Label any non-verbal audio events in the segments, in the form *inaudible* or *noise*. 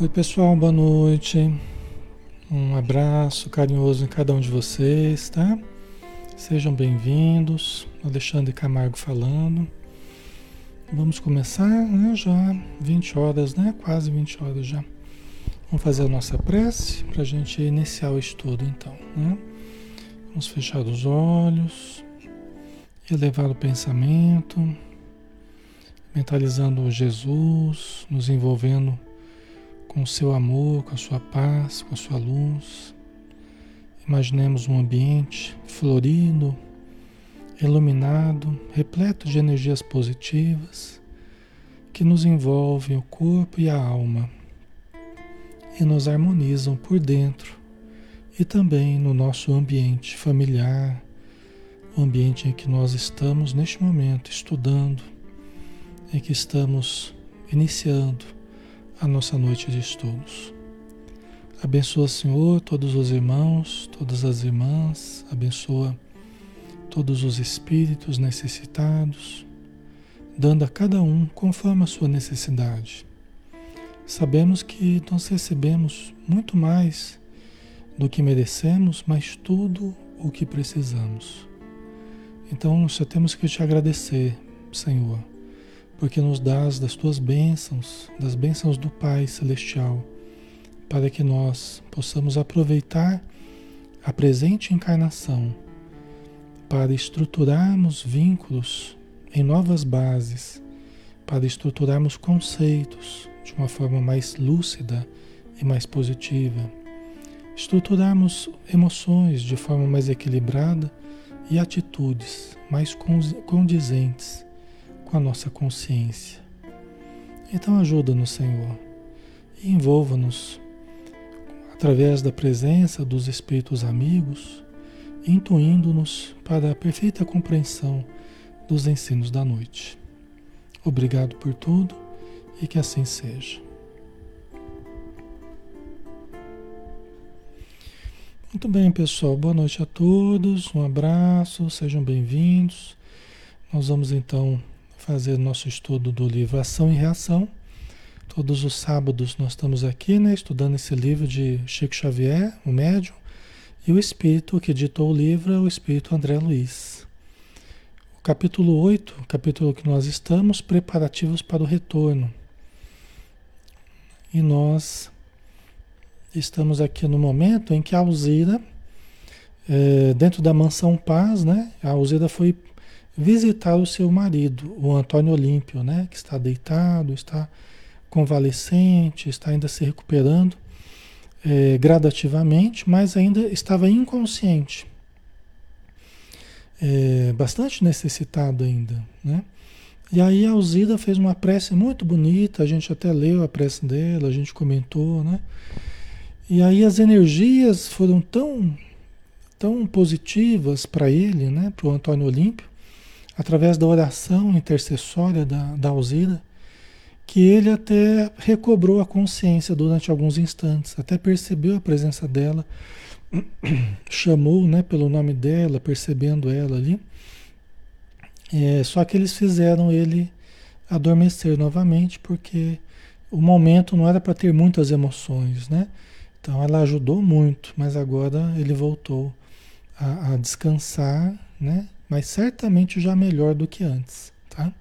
Oi, pessoal, boa noite. Um abraço carinhoso em cada um de vocês, tá? Sejam bem-vindos. Alexandre Camargo falando. Vamos começar, né? Já 20 horas, né? Quase 20 horas já. Vamos fazer a nossa prece para a gente iniciar o estudo, então, né? Vamos fechar os olhos, elevar o pensamento, mentalizando Jesus, nos envolvendo com o seu amor, com a sua paz, com a sua luz. Imaginemos um ambiente florido, iluminado, repleto de energias positivas que nos envolvem o corpo e a alma e nos harmonizam por dentro e também no nosso ambiente familiar, o ambiente em que nós estamos neste momento estudando, em que estamos iniciando a nossa noite de estudos. Abençoa, Senhor, todos os irmãos, todas as irmãs, abençoa todos os espíritos necessitados, dando a cada um conforme a sua necessidade. Sabemos que nós recebemos muito mais do que merecemos, mas tudo o que precisamos. Então só temos que te agradecer, Senhor porque nos dás das tuas bênçãos, das bênçãos do Pai Celestial, para que nós possamos aproveitar a presente encarnação para estruturarmos vínculos em novas bases, para estruturarmos conceitos de uma forma mais lúcida e mais positiva, estruturarmos emoções de forma mais equilibrada e atitudes mais condizentes com a nossa consciência. Então ajuda-nos, Senhor, e envolva-nos através da presença dos espíritos amigos, intuindo-nos para a perfeita compreensão dos ensinos da noite. Obrigado por tudo e que assim seja. Muito bem, pessoal. Boa noite a todos. Um abraço, sejam bem-vindos. Nós vamos então fazer nosso estudo do livro Ação e Reação. Todos os sábados nós estamos aqui, né, estudando esse livro de Chico Xavier, o médium, e o espírito que editou o livro é o espírito André Luiz. O capítulo 8, o capítulo que nós estamos, preparativos para o retorno. E nós estamos aqui no momento em que a Alzira, é, dentro da mansão Paz, né, a Alzira foi visitar o seu marido, o Antônio Olímpio, né, que está deitado, está convalescente, está ainda se recuperando é, gradativamente, mas ainda estava inconsciente. É, bastante necessitado ainda, né? E aí a Alzida fez uma prece muito bonita, a gente até leu a prece dela, a gente comentou, né? E aí as energias foram tão, tão positivas para ele, né? Para o Antônio Olímpio, através da oração intercessória da, da Alzira, que ele até recobrou a consciência durante alguns instantes, até percebeu a presença dela, *clears throat* chamou né, pelo nome dela, percebendo ela ali. É, só que eles fizeram ele adormecer novamente, porque o momento não era para ter muitas emoções, né? Então ela ajudou muito, mas agora ele voltou a, a descansar, né? Mas certamente já melhor do que antes, tá?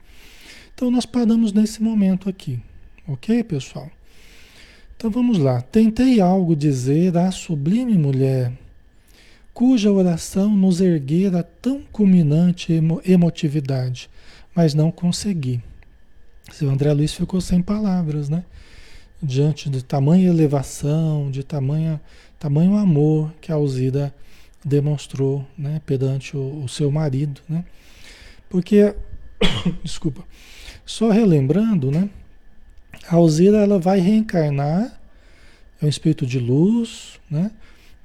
Então nós paramos nesse momento aqui, ok, pessoal? Então vamos lá. Tentei algo dizer à sublime mulher, cuja oração nos erguera tão culminante emo emotividade, mas não consegui. O André Luiz ficou sem palavras, né? Diante de tamanha elevação, de tamanha, tamanho amor que a Alzira demonstrou né, perante o, o seu marido. Né? Porque, *coughs* desculpa, só relembrando, né, a Alzira ela vai reencarnar, é um espírito de luz, né?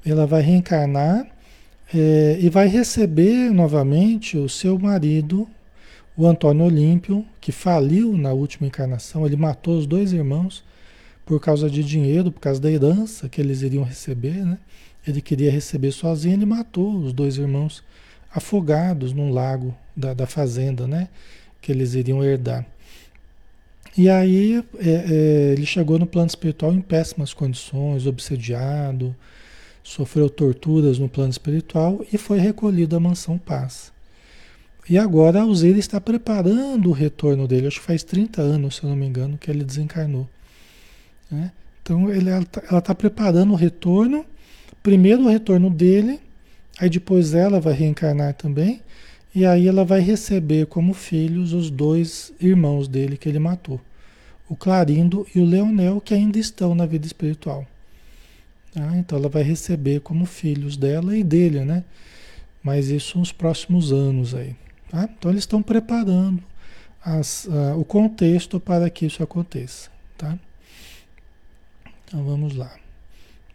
ela vai reencarnar é, e vai receber novamente o seu marido, o Antônio Olímpio, que faliu na última encarnação, ele matou os dois irmãos por causa de dinheiro, por causa da herança que eles iriam receber, né? Ele queria receber sozinho, ele matou os dois irmãos afogados num lago da, da fazenda, né? Que eles iriam herdar. E aí é, é, ele chegou no plano espiritual em péssimas condições, obsediado, sofreu torturas no plano espiritual e foi recolhido à mansão paz. E agora a Alzira está preparando o retorno dele. Acho que faz 30 anos, se eu não me engano, que ele desencarnou. Né? Então ele, ela está tá preparando o retorno. Primeiro o retorno dele, aí depois ela vai reencarnar também. E aí ela vai receber como filhos os dois irmãos dele que ele matou. O Clarindo e o Leonel, que ainda estão na vida espiritual. Tá? Então ela vai receber como filhos dela e dele, né? Mas isso nos próximos anos aí. Tá? Então eles estão preparando as, uh, o contexto para que isso aconteça. Tá? Então vamos lá.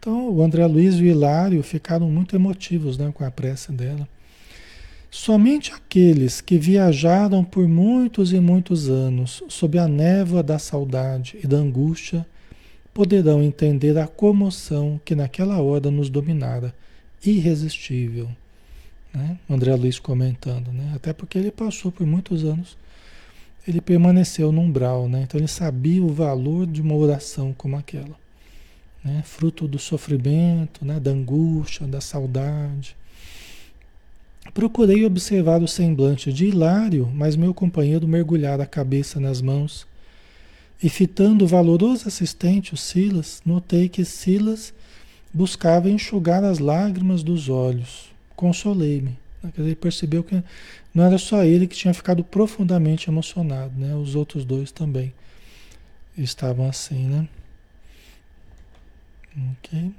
Então o André Luiz e o Hilário ficaram muito emotivos né, com a prece dela. Somente aqueles que viajaram por muitos e muitos anos sob a névoa da saudade e da angústia poderão entender a comoção que naquela hora nos dominara, irresistível né? André Luiz comentando, né? Até porque ele passou por muitos anos, ele permaneceu no umbral, né? Então ele sabia o valor de uma oração como aquela, né? Fruto do sofrimento, né? Da angústia, da saudade. Procurei observar o semblante de Hilário, mas meu companheiro mergulhara a cabeça nas mãos. E fitando o valoroso assistente, o Silas, notei que Silas buscava enxugar as lágrimas dos olhos consolei-me. Ele percebeu que não era só ele que tinha ficado profundamente emocionado, né? Os outros dois também estavam assim, né? Ok.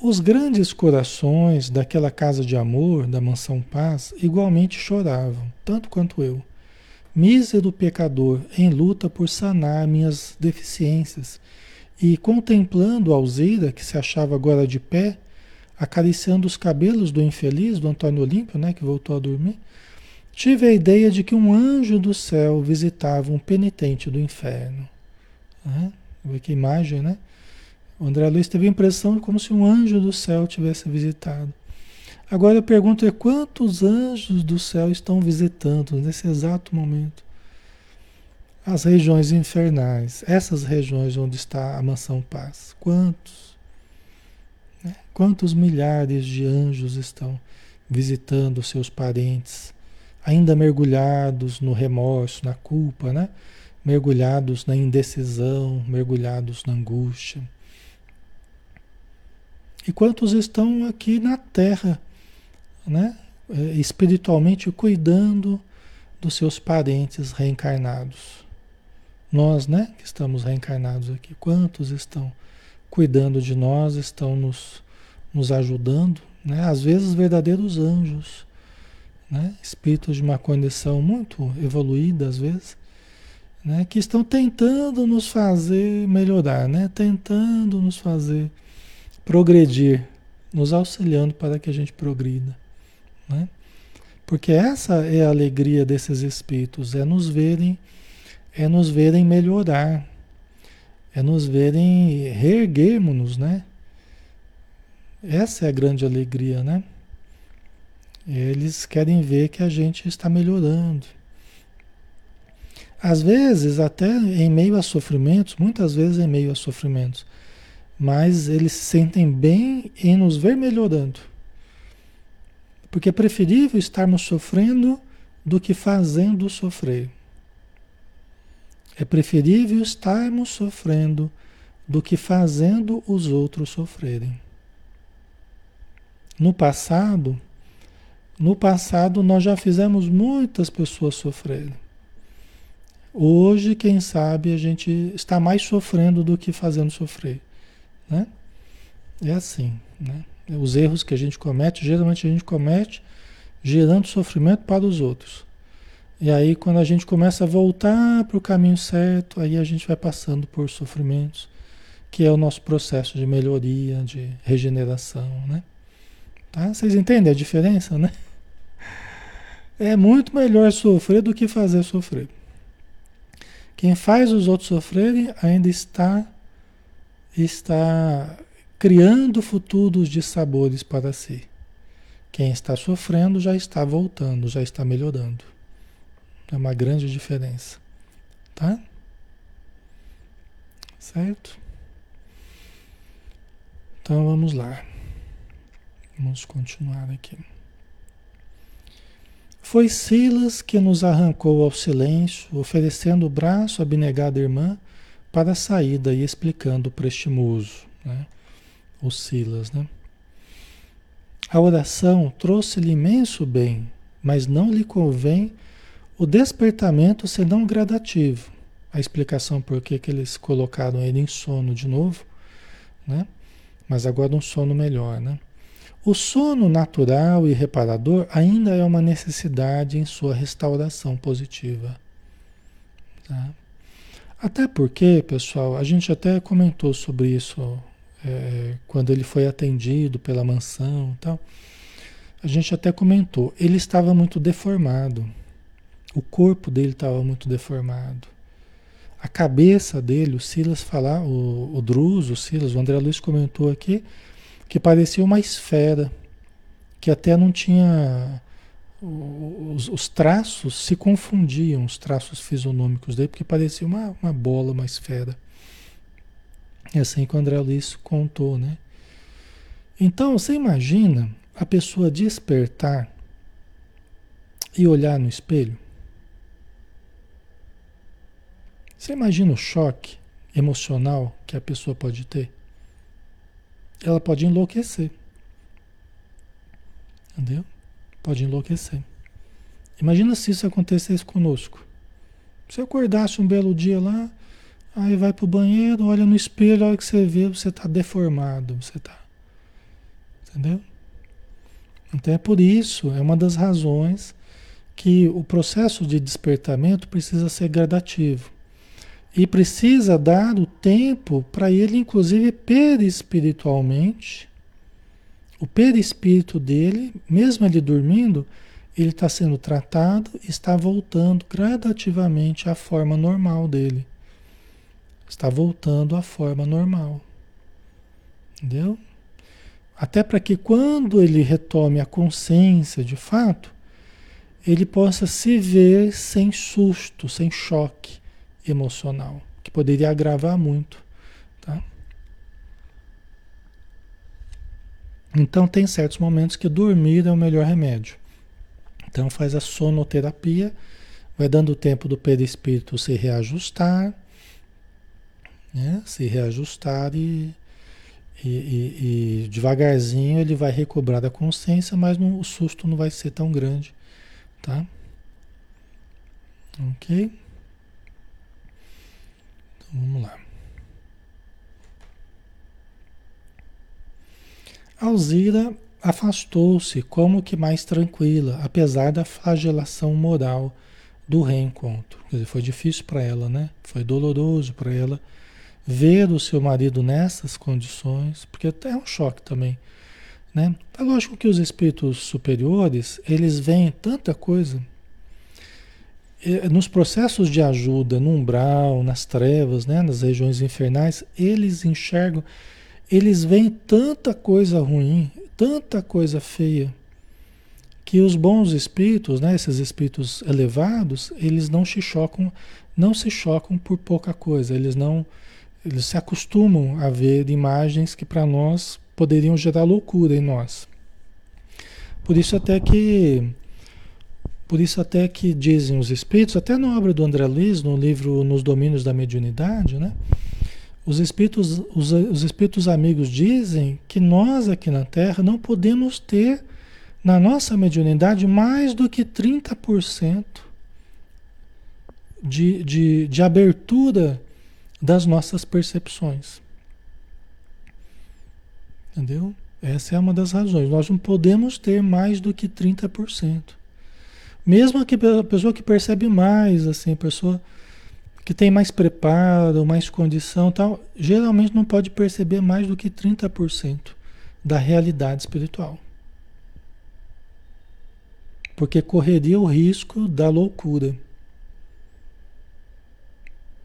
Os grandes corações daquela casa de amor, da mansão paz, igualmente choravam, tanto quanto eu. Mísero pecador, em luta por sanar minhas deficiências, e contemplando a Alzeira, que se achava agora de pé, acariciando os cabelos do infeliz, do Antônio Olímpio, né, que voltou a dormir, tive a ideia de que um anjo do céu visitava um penitente do inferno. Né? Que imagem, né? O André Luiz teve a impressão como se um anjo do céu tivesse visitado. Agora eu pergunto é quantos anjos do céu estão visitando nesse exato momento? As regiões infernais, essas regiões onde está a mansão paz. Quantos? Né? Quantos milhares de anjos estão visitando seus parentes, ainda mergulhados no remorso, na culpa, né? Mergulhados na indecisão, mergulhados na angústia. E quantos estão aqui na terra, né? É, espiritualmente cuidando dos seus parentes reencarnados. Nós, né, que estamos reencarnados aqui, quantos estão cuidando de nós, estão nos, nos ajudando, né? às vezes verdadeiros anjos, né? espíritos de uma condição muito evoluída, às vezes, né? que estão tentando nos fazer melhorar, né? tentando nos fazer progredir, nos auxiliando para que a gente progrida. Né? Porque essa é a alegria desses espíritos, é nos verem, é nos verem melhorar, é nos verem reerguermos-nos, né? Essa é a grande alegria, né? Eles querem ver que a gente está melhorando. Às vezes, até em meio a sofrimentos, muitas vezes em meio a sofrimentos, mas eles se sentem bem em nos ver melhorando. Porque é preferível estarmos sofrendo do que fazendo sofrer. É preferível estarmos sofrendo do que fazendo os outros sofrerem. No passado, no passado nós já fizemos muitas pessoas sofrerem. Hoje, quem sabe, a gente está mais sofrendo do que fazendo sofrer, né? É assim, né? Os erros que a gente comete, geralmente a gente comete gerando sofrimento para os outros. E aí, quando a gente começa a voltar para o caminho certo, aí a gente vai passando por sofrimentos, que é o nosso processo de melhoria, de regeneração, né? Tá? Vocês entendem a diferença, né? *laughs* É muito melhor sofrer do que fazer sofrer. Quem faz os outros sofrerem ainda está está criando futuros de sabores para si. Quem está sofrendo já está voltando, já está melhorando. É uma grande diferença. tá? Certo? Então vamos lá. Vamos continuar aqui. Foi Silas que nos arrancou ao silêncio, oferecendo o braço à abnegada irmã para a saída e explicando o prestimoso, né? o Silas. Né? A oração trouxe-lhe imenso bem, mas não lhe convém o despertamento senão gradativo. A explicação por que, eles colocaram ele em sono de novo, né? mas agora um sono melhor. Né? O sono natural e reparador ainda é uma necessidade em sua restauração positiva. Tá? Até porque, pessoal, a gente até comentou sobre isso é, quando ele foi atendido pela mansão e tal. A gente até comentou, ele estava muito deformado. O corpo dele estava muito deformado. A cabeça dele, o Silas falar, o, o Druso, o Silas, o André Luiz comentou aqui, que parecia uma esfera, que até não tinha. Os, os, traços se confundiam, os traços fisionômicos dele, porque parecia uma, uma bola, uma esfera. É assim que o André Luiz contou, né? Então, você imagina a pessoa despertar e olhar no espelho? Você imagina o choque emocional que a pessoa pode ter? Ela pode enlouquecer. Entendeu? Pode enlouquecer. Imagina se isso acontecesse conosco. Se acordasse um belo dia lá, aí vai pro banheiro, olha no espelho, a hora que você vê, você está deformado, você tá. Entendeu? Então é por isso, é uma das razões que o processo de despertamento precisa ser gradativo. E precisa dar o tempo para ele, inclusive perispiritualmente, o perispírito dele, mesmo ele dormindo, ele está sendo tratado, está voltando gradativamente à forma normal dele. Está voltando à forma normal. Entendeu? Até para que quando ele retome a consciência de fato, ele possa se ver sem susto, sem choque emocional, que poderia agravar muito. Tá? Então tem certos momentos que dormir é o melhor remédio. Então faz a sonoterapia, vai dando tempo do perispírito se reajustar, né? se reajustar e, e, e, e, devagarzinho ele vai recobrar a consciência, mas não, o susto não vai ser tão grande, tá? Ok? Vamos lá. Alzira afastou-se como que mais tranquila, apesar da flagelação moral do reencontro. Quer dizer, foi difícil para ela, né? Foi doloroso para ela ver o seu marido nessas condições, porque é um choque também, né? É lógico que os espíritos superiores, eles veem tanta coisa nos processos de ajuda, no umbral, nas trevas, né, nas regiões infernais, eles enxergam, eles veem tanta coisa ruim, tanta coisa feia, que os bons espíritos, né, esses espíritos elevados, eles não se chocam, não se chocam por pouca coisa, eles não, eles se acostumam a ver imagens que para nós poderiam gerar loucura em nós. Por isso até que por isso até que dizem os espíritos, até na obra do André Luiz, no livro Nos Domínios da Mediunidade, né? Os espíritos, os, os espíritos amigos dizem que nós aqui na Terra não podemos ter na nossa mediunidade mais do que 30% de, de, de abertura das nossas percepções. Entendeu? Essa é uma das razões. Nós não podemos ter mais do que 30%. Mesmo a pessoa que percebe mais, assim, a pessoa que tem mais preparo, mais condição tal, geralmente não pode perceber mais do que 30% da realidade espiritual. Porque correria o risco da loucura.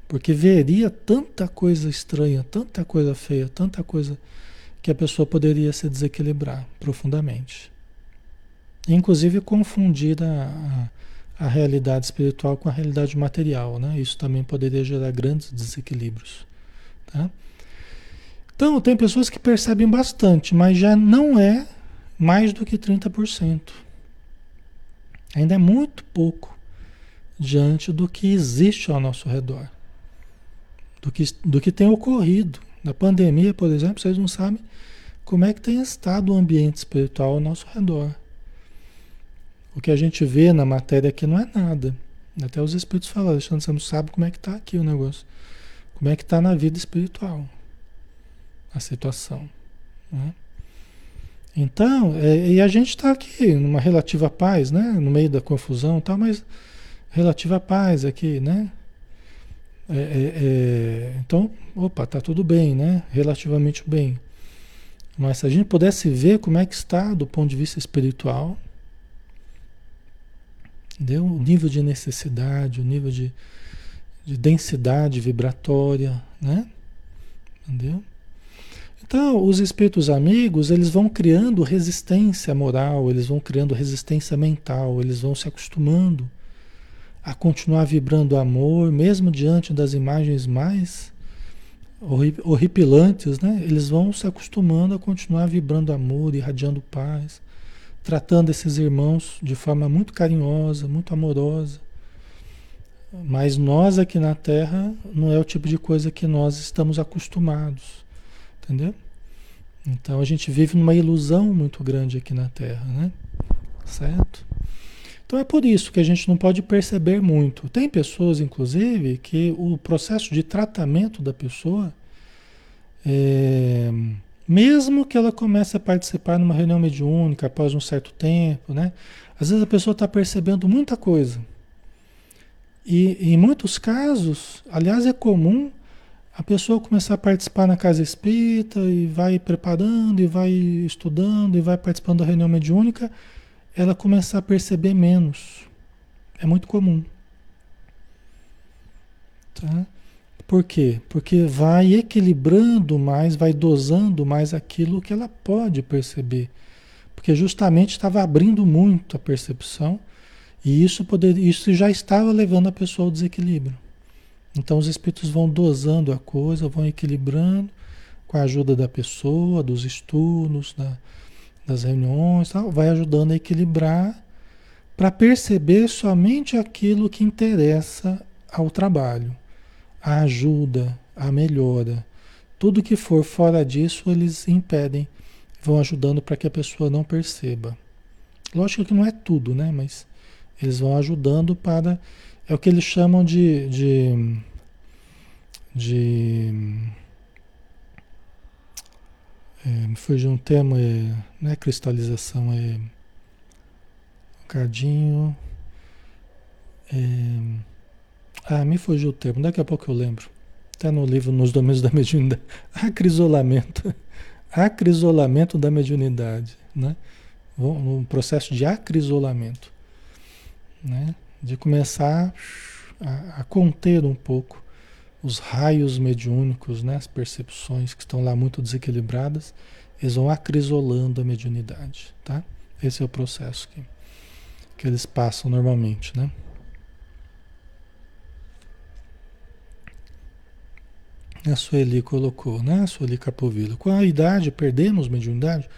Porque veria tanta coisa estranha, tanta coisa feia, tanta coisa que a pessoa poderia se desequilibrar profundamente. Inclusive confundir a, a realidade espiritual com a realidade material, né? Isso também poderia gerar grandes desequilíbrios, tá? Então, tem pessoas que percebem bastante, mas já não é mais do que 30%. Ainda é muito pouco diante do que existe ao nosso redor, do que, do que tem ocorrido. Na pandemia, por exemplo, vocês não sabem como é que tem estado o ambiente espiritual ao nosso redor. O que a gente vê na matéria aqui não é nada. Até os espíritos falam, Alexandre, não sabe como é que está aqui o negócio. Como é que está na vida espiritual a situação. Né? Então, é, e a gente está aqui numa relativa paz, né? No meio da confusão e tal, mas relativa paz aqui, né? É, é, é, então, opa, tá tudo bem, né? Relativamente bem. Mas se a gente pudesse ver como é que está do ponto de vista espiritual, entendeu? o nível de necessidade, o nível de, de densidade vibratória, né? Entendeu? Então, os espíritos amigos, eles vão criando resistência moral, eles vão criando resistência mental, eles vão se acostumando a continuar vibrando amor, mesmo diante das imagens mais horripilantes, né? Eles vão se acostumando a continuar vibrando amor, irradiando paz, tratando esses irmãos de forma muito carinhosa, muito amorosa. Mas nós aqui na Terra não é o tipo de coisa que nós estamos acostumados, entendeu? Então a gente vive numa ilusão muito grande aqui na Terra, né? Certo? Então é por isso que a gente não pode perceber muito. Tem pessoas, inclusive, que o processo de tratamento da pessoa, é, mesmo que ela comece a participar numa reunião mediúnica após um certo tempo, né? Às vezes a pessoa está percebendo muita coisa. E em muitos casos, aliás, é comum a pessoa começar a participar na casa espírita e vai preparando e vai estudando e vai participando da reunião mediúnica ela começar a perceber menos. É muito comum. Tá? Por quê? Porque vai equilibrando mais, vai dosando mais aquilo que ela pode perceber. Porque justamente estava abrindo muito a percepção e isso, poder, isso já estava levando a pessoa ao desequilíbrio. Então os espíritos vão dosando a coisa, vão equilibrando com a ajuda da pessoa, dos estudos, da, das reuniões, tal, vai ajudando a equilibrar para perceber somente aquilo que interessa ao trabalho, a ajuda, a melhora. Tudo que for fora disso, eles impedem, vão ajudando para que a pessoa não perceba. Lógico que não é tudo, né? Mas eles vão ajudando para. É o que eles chamam de. de, de é, me fugiu um termo, é, não é cristalização, é um cadinho. É, ah, me fugiu o termo, daqui a pouco eu lembro. Está no livro Nos Domínios da Mediunidade. *laughs* Acrisolamento. *laughs* Acrisolamento da mediunidade. Né? Um processo de acrisolamento. Né? De começar a, a conter um pouco os raios mediúnicos, né, as percepções que estão lá muito desequilibradas, eles vão acrisolando a mediunidade, tá? Esse é o processo que, que eles passam normalmente, né? A Sueli colocou, né? A Sueli Capovilla. Com a idade, perdemos mediunidade?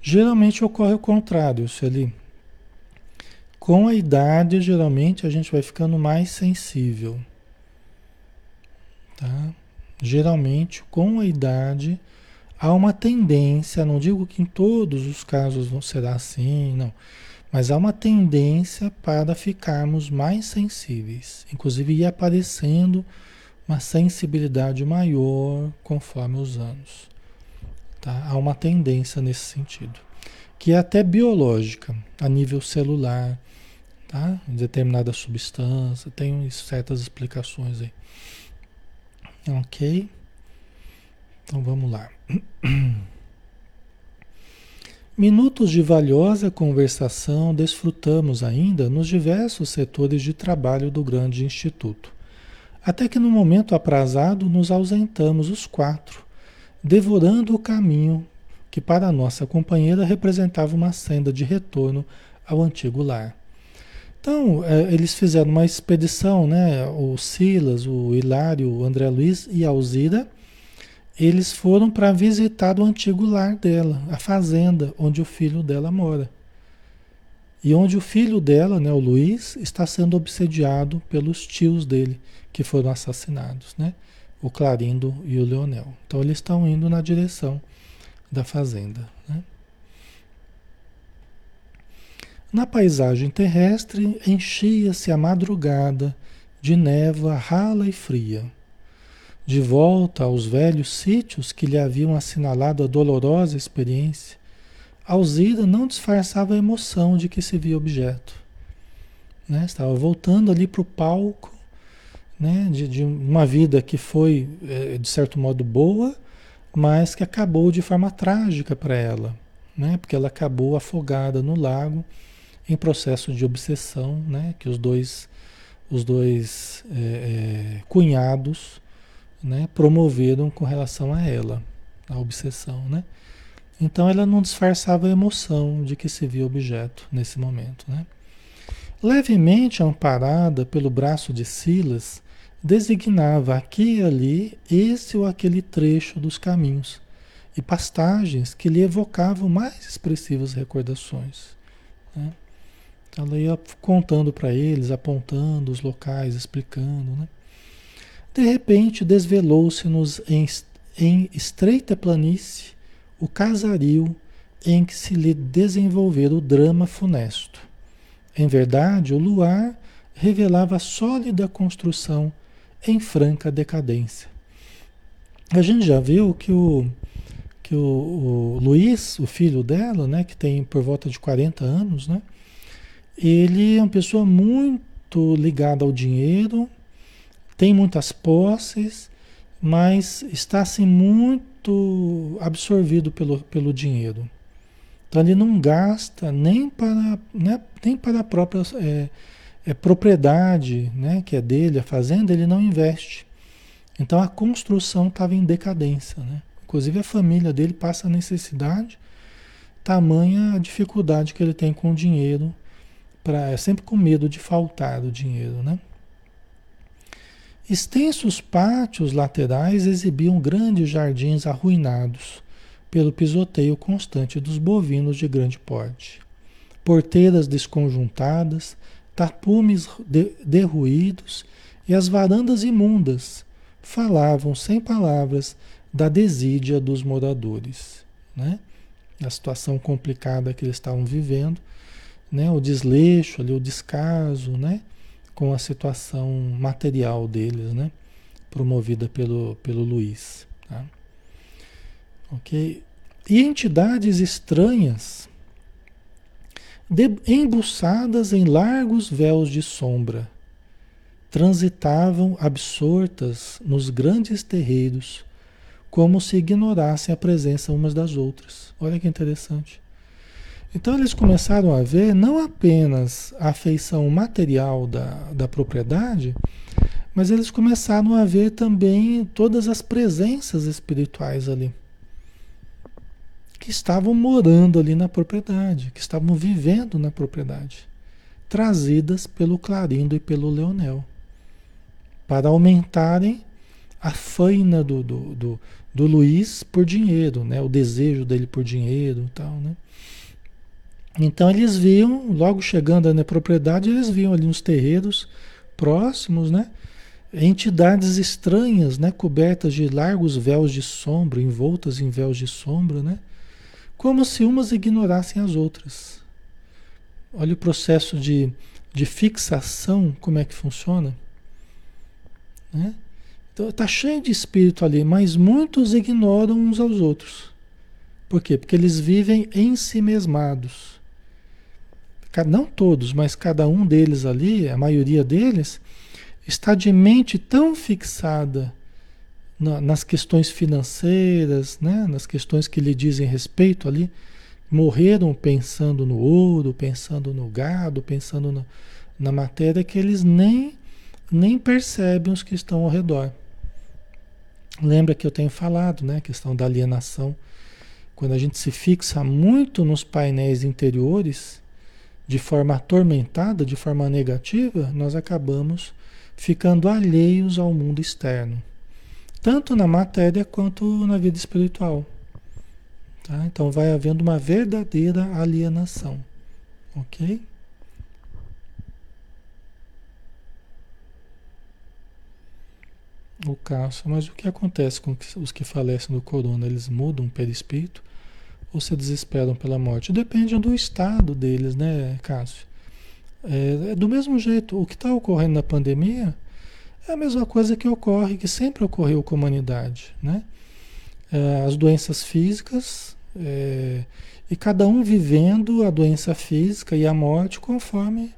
Geralmente ocorre o contrário, Sueli. Com a idade, geralmente a gente vai ficando mais sensível. Tá? Geralmente, com a idade, há uma tendência, não digo que em todos os casos vão ser assim, não, mas há uma tendência para ficarmos mais sensíveis, inclusive ir aparecendo uma sensibilidade maior conforme os anos. Tá? Há uma tendência nesse sentido, que é até biológica, a nível celular, tá? Em determinada substância, tem certas explicações aí. Ok? Então vamos lá. *clears throat* Minutos de valiosa conversação desfrutamos ainda nos diversos setores de trabalho do grande instituto. Até que no momento aprazado nos ausentamos os quatro, devorando o caminho que para a nossa companheira representava uma senda de retorno ao antigo lar. Então, é, eles fizeram uma expedição, né? O Silas, o Hilário, o André Luiz e a Alzira, eles foram para visitar o antigo lar dela, a fazenda onde o filho dela mora. E onde o filho dela, né, o Luiz, está sendo obsediado pelos tios dele, que foram assassinados, né? O Clarindo e o Leonel. Então eles estão indo na direção da fazenda. Né? Na paisagem terrestre, enchia-se a madrugada de névoa rala e fria. De volta aos velhos sítios que lhe haviam assinalado a dolorosa experiência, Alzira não disfarçava a emoção de que se via objeto. Né? Estava voltando ali para o palco né? de, de, uma vida que foi, é, de certo modo, boa, mas que acabou de forma trágica para ela, né? porque ela acabou afogada no lago em processo de obsessão, né? que os dois, os dois é, é, cunhados né? promoveram com relação a ela, a obsessão. Né? Então ela não disfarçava a emoção de que se via objeto nesse momento. Né? Levemente amparada pelo braço de Silas, designava aqui e ali esse ou aquele trecho dos caminhos e pastagens que lhe evocavam mais expressivas recordações. Né? Ela ia contando para eles, apontando os locais, explicando. Né? De repente, desvelou-se-nos em, em estreita planície o casario em que se lhe desenvolvera o drama funesto. Em verdade, o luar revelava sólida construção em franca decadência. A gente já viu que o, que o, o Luiz, o filho dela, né, que tem por volta de 40 anos, né, ele é uma pessoa muito ligada ao dinheiro, tem muitas posses, mas está assim muito absorvido pelo, pelo dinheiro. Então ele não gasta nem para, né, nem para a própria é, é, propriedade né, que é dele, a fazenda, ele não investe. Então a construção estava em decadência. Né? Inclusive a família dele passa necessidade, tamanha a dificuldade que ele tem com o dinheiro, pra, é sempre com medo de faltar o dinheiro. Né? Extensos pátios laterais exibiam grandes jardins arruinados pelo pisoteio constante dos bovinos de grande porte. Porteiras desconjuntadas, tapumes de, derruídos e as varandas imundas falavam sem palavras da desídia dos moradores, né? A situação complicada que eles estavam vivendo, né? O desleixo ali, o descaso, né? Com a situação material deles, né? Promovida pelo, pelo Luiz, tá? Ok? E entidades estranhas de, embuçadas em largos véus de sombra, transitavam absortas nos grandes terreiros, como se ignorassem a presença umas das outras. Olha que interessante. Então eles começaram a ver não apenas a afeição material da, da propriedade, mas eles começaram a ver também todas as presenças espirituais ali que estavam morando ali na propriedade, que estavam vivendo na propriedade, trazidas pelo Clarindo e pelo Leonel, para aumentarem a faina do, do, do, do Luiz por dinheiro, né? o desejo dele por dinheiro e tal. Né? Então eles viam, logo chegando na propriedade, eles viam ali nos terreiros próximos, né? entidades estranhas, né, cobertas de largos véus de sombra, envoltas em véus de sombra, né, como se umas ignorassem as outras. Olha o processo de, de fixação, como é que funciona. Né? Então está cheio de espírito ali, mas muitos ignoram uns aos outros. Por quê? Porque eles vivem em si mesmados. Não todos, mas cada um deles ali, a maioria deles, está de mente tão fixada na, nas questões financeiras, né? nas questões que lhe dizem respeito ali, morreram pensando no ouro, pensando no gado, pensando na, na matéria que eles nem, nem percebem os que estão ao redor. Lembra que eu tenho falado, né? A questão da alienação. Quando a gente se fixa muito nos painéis interiores, de forma atormentada, de forma negativa, nós acabamos ficando alheios ao mundo externo, tanto na matéria quanto na vida espiritual. Tá? Então vai havendo uma verdadeira alienação, ok? O caso, mas o que acontece com os que falecem do corona? Eles mudam o perispírito ou se desesperam pela morte? Depende do estado deles, né, Cássio? É, é do mesmo jeito, o que está ocorrendo na pandemia é a mesma coisa que ocorre, que sempre ocorreu com a humanidade, né? É, as doenças físicas é, e cada um vivendo a doença física e a morte conforme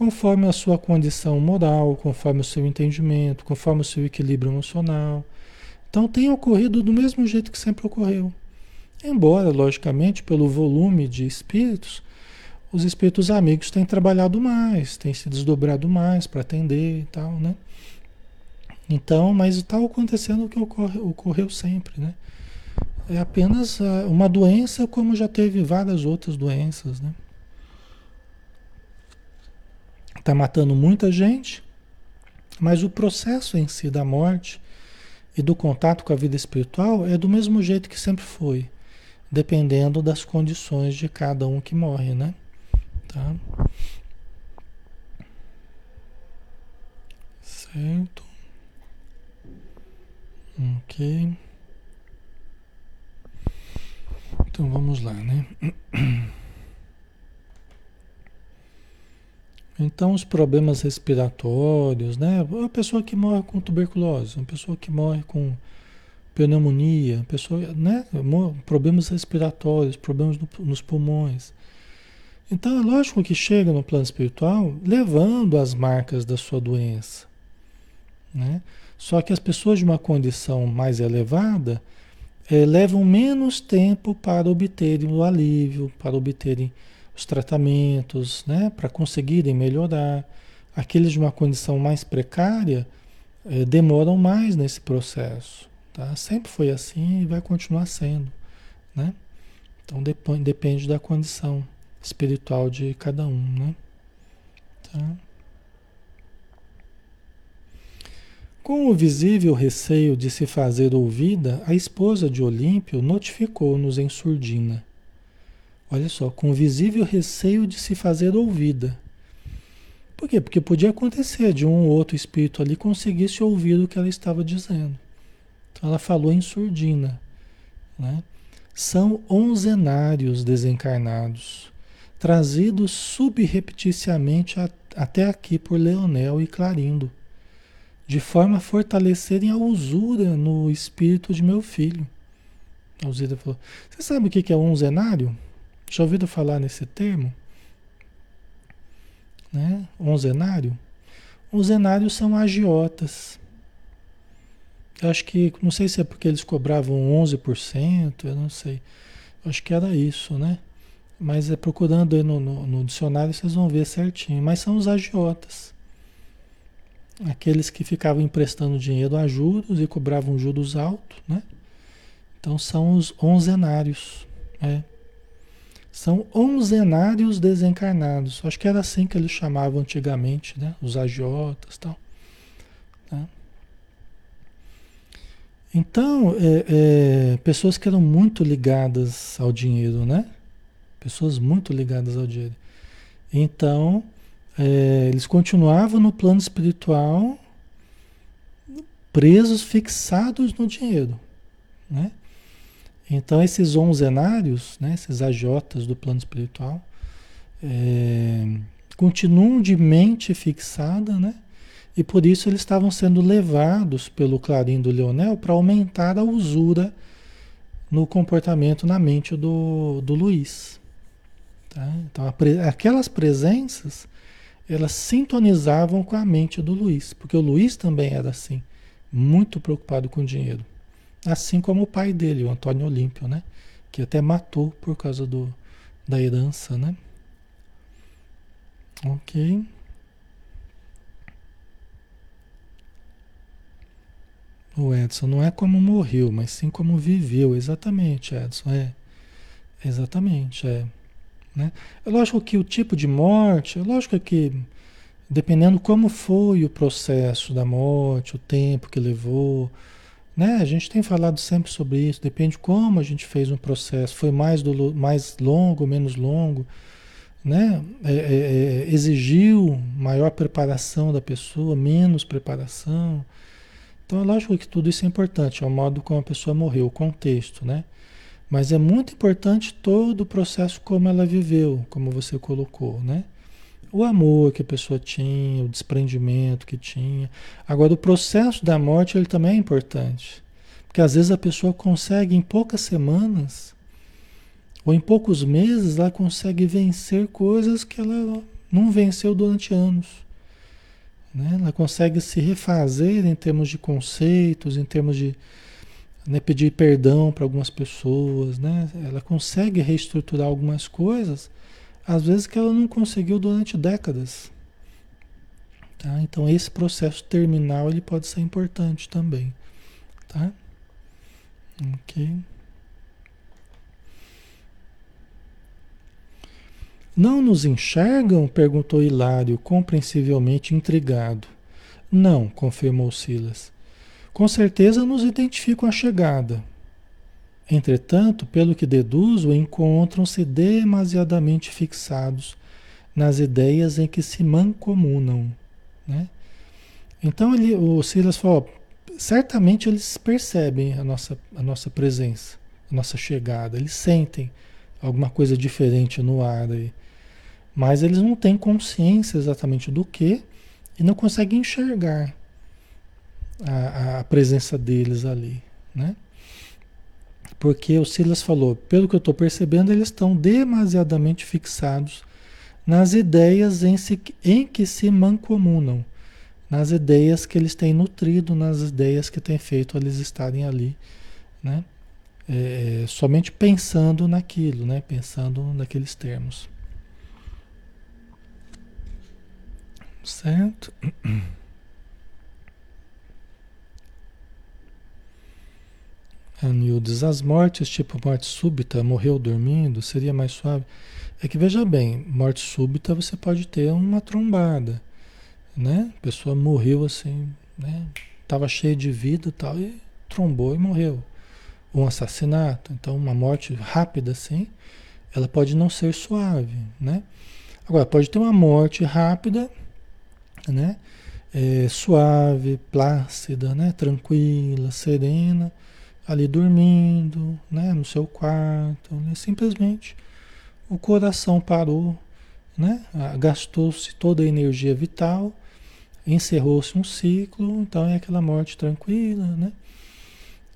conforme a sua condição moral, conforme o seu entendimento, conforme o seu equilíbrio emocional. Então tem ocorrido do mesmo jeito que sempre ocorreu. Embora, logicamente, pelo volume de espíritos, os espíritos amigos têm trabalhado mais, têm se desdobrado mais para atender e tal, né? Então, mas está acontecendo o que ocorre, ocorreu sempre, né? É apenas uh, uma doença como já teve várias outras doenças, né? Está matando muita gente, mas o processo em si da morte e do contato com a vida espiritual é do mesmo jeito que sempre foi, dependendo das condições de cada um que morre, né? Tá? Certo. Ok. Então vamos lá, né? Então, os problemas respiratórios, né? Uma pessoa que morre com tuberculose, uma pessoa que morre com pneumonia, pessoa, né? Problemas respiratórios, problemas no, nos pulmões. Então, é lógico que chega no plano espiritual levando as marcas da sua doença, né? Só que as pessoas de uma condição mais elevada é, levam menos tempo para obterem o alívio, para obterem os tratamentos, né, para conseguirem melhorar. Aqueles de uma condição mais precária eh, demoram mais nesse processo. Tá? Sempre foi assim e vai continuar sendo. Né? Então depende, depende da condição espiritual de cada um. Né? Tá? Com o visível receio de se fazer ouvida, a esposa de Olímpio notificou-nos em surdina Olha só, com visível receio de se fazer ouvida. Por quê? Porque podia acontecer de um ou outro espírito ali conseguisse ouvir o que ela estava dizendo. Ela falou em surdina. Né? São onzenários desencarnados, trazidos subrepticiamente a, até aqui por Leonel e Clarindo, de forma a fortalecerem a usura no espírito de meu filho. A Alzira falou: Você sabe o que é onzenário? Já ouviram falar nesse termo? Né? Onzenário? Onzenários são agiotas. Eu acho que, não sei se é porque eles cobravam 11%, eu não sei. Eu acho que era isso, né? Mas é procurando aí no, no, no dicionário vocês vão ver certinho. Mas são os agiotas. Aqueles que ficavam emprestando dinheiro a juros e cobravam juros altos, né? Então são os onzenários. Né? São onzenários desencarnados. Acho que era assim que eles chamavam antigamente, né? Os agiotas e tal. Tá? Então, é, é, pessoas que eram muito ligadas ao dinheiro, né? Pessoas muito ligadas ao dinheiro. Então, é, eles continuavam no plano espiritual presos, fixados no dinheiro, né? Então, esses onzenários, né, esses agiotas do plano espiritual, é, continuam de mente fixada, né? E por isso eles estavam sendo levados pelo clarim do Leonel para aumentar a usura no comportamento, na mente do, do Luiz. Tá? Então, aquelas presenças, elas sintonizavam com a mente do Luiz, porque o Luiz também era assim, muito preocupado com dinheiro. Assim como o pai dele, o Antônio Olímpio, né? Que até matou por causa do, da herança, né? Ok. O Edson não é como morreu, mas sim como viveu. Exatamente, Edson. É. Exatamente, é. Né? É lógico que o tipo de morte, é lógico que dependendo como foi o processo da morte, o tempo que levou, né? A gente tem falado sempre sobre isso, depende como a gente fez um processo, foi mais, do, mais longo, menos longo, né? É, é, é, exigiu maior preparação da pessoa, menos preparação. Então é lógico que tudo isso é importante, é o modo como a pessoa morreu, o contexto, né? Mas é muito importante todo o processo como ela viveu, como você colocou, né? O amor que a pessoa tinha, o desprendimento que tinha. Agora, o processo da morte ele também é importante. Porque às vezes a pessoa consegue, em poucas semanas, ou em poucos meses, ela consegue vencer coisas que ela não venceu durante anos. Né? Ela consegue se refazer em termos de conceitos, em termos de né, pedir perdão para algumas pessoas. Né? Ela consegue reestruturar algumas coisas, às vezes que ela não conseguiu durante décadas. Tá? Então esse processo terminal ele pode ser importante também. Tá? Ok. Não nos enxergam? perguntou Hilário, compreensivelmente intrigado. Não, confirmou Silas. Com certeza nos identificam a chegada. Entretanto, pelo que deduzo, encontram-se demasiadamente fixados nas ideias em que se mancomunam. Né? Então ele, o Silas falou, certamente eles percebem a nossa, a nossa presença, a nossa chegada, eles sentem alguma coisa diferente no ar aí. Mas eles não têm consciência exatamente do que e não conseguem enxergar a, a presença deles ali, né? Porque o Silas falou, pelo que eu estou percebendo, eles estão demasiadamente fixados nas ideias em, em que se mancomunam, nas ideias que eles têm nutrido, nas ideias que têm feito eles estarem ali, né? É, somente pensando naquilo, né? Pensando naqueles termos. Certo? *clears throat* Anildes, as mortes, tipo morte súbita, morreu dormindo, seria mais suave. É que veja bem, morte súbita você pode ter uma trombada, né? A pessoa morreu assim, né? Tava cheia de vida tal, e trombou e morreu. Um assassinato, então uma morte rápida assim, ela pode não ser suave, né? Agora, pode ter uma morte rápida, né? É, suave, plácida, né? Tranquila, serena ali dormindo, né, no seu quarto, né, simplesmente o coração parou, né, gastou-se toda a energia vital, encerrou-se um ciclo, então é aquela morte tranquila, né?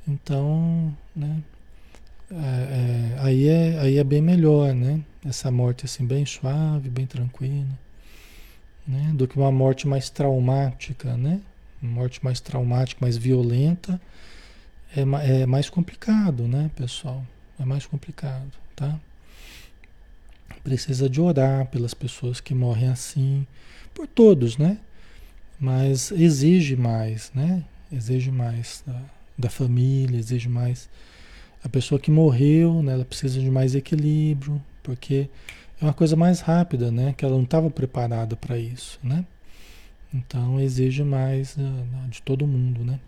Então, né, é, é, aí, é, aí é bem melhor, né? Essa morte assim bem suave, bem tranquila, né? Do que uma morte mais traumática, né? Morte mais traumática, mais violenta, é, é mais complicado, né, pessoal? É mais complicado, tá? Precisa de orar pelas pessoas que morrem assim, por todos, né? Mas exige mais, né? Exige mais da, da família, exige mais. A pessoa que morreu, né, ela precisa de mais equilíbrio, porque é uma coisa mais rápida, né? Que ela não estava preparada para isso, né? Então exige mais uh, de todo mundo, né?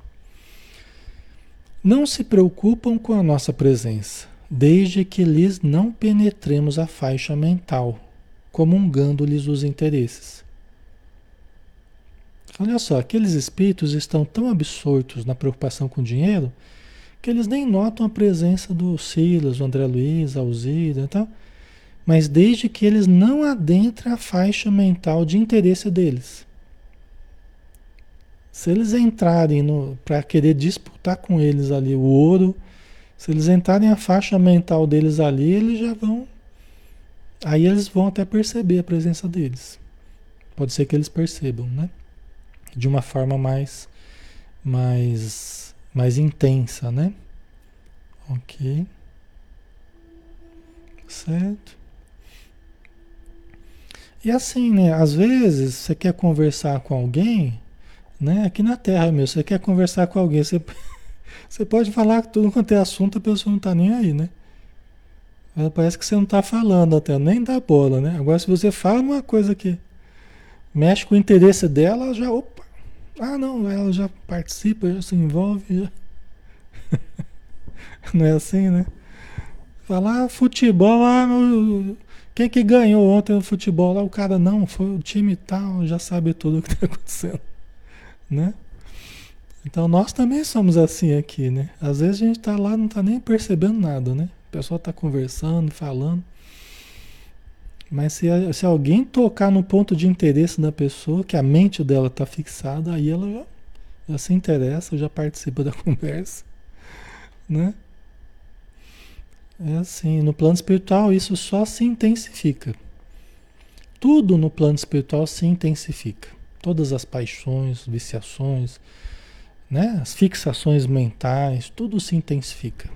não se preocupam com a nossa presença, desde que lhes não penetremos a faixa mental, comungando-lhes os interesses. Olha só, aqueles espíritos estão tão absortos na preocupação com o dinheiro que eles nem notam a presença do Silas, do André Luiz, Alzira e tal, mas desde que eles não adentrem a faixa mental de interesse deles. Se eles entrarem para querer disputar com eles ali o ouro, se eles entrarem a faixa mental deles ali, eles já vão. Aí eles vão até perceber a presença deles. Pode ser que eles percebam, né? De uma forma mais, mais, mais intensa, né? Ok. Certo. E assim, né? Às vezes você quer conversar com alguém né? Aqui na Terra, meu, você quer conversar com alguém, você, *laughs* você pode falar tudo quanto é assunto, a pessoa não está nem aí, né? Parece que você não está falando até, nem dá bola, né? Agora, se você fala uma coisa que mexe com o interesse dela, já, opa, ah, não, ela já participa, já se envolve, já. *laughs* não é assim, né? Falar futebol, ah, meu, quem que ganhou ontem no futebol lá? O cara, não, foi o time tal, já sabe tudo o que está acontecendo, né? Então nós também somos assim aqui, né? Às vezes a gente está lá não está nem percebendo nada, né? O pessoal está conversando, falando. Mas se, se alguém tocar no ponto de interesse da pessoa, que a mente dela está fixada, aí ela já, já se interessa, já participa da *laughs* conversa, né? É assim, no plano espiritual isso só se intensifica. Tudo no plano espiritual se intensifica. Todas as paixões, viciações, né? As fixações mentais, tudo se intensifica.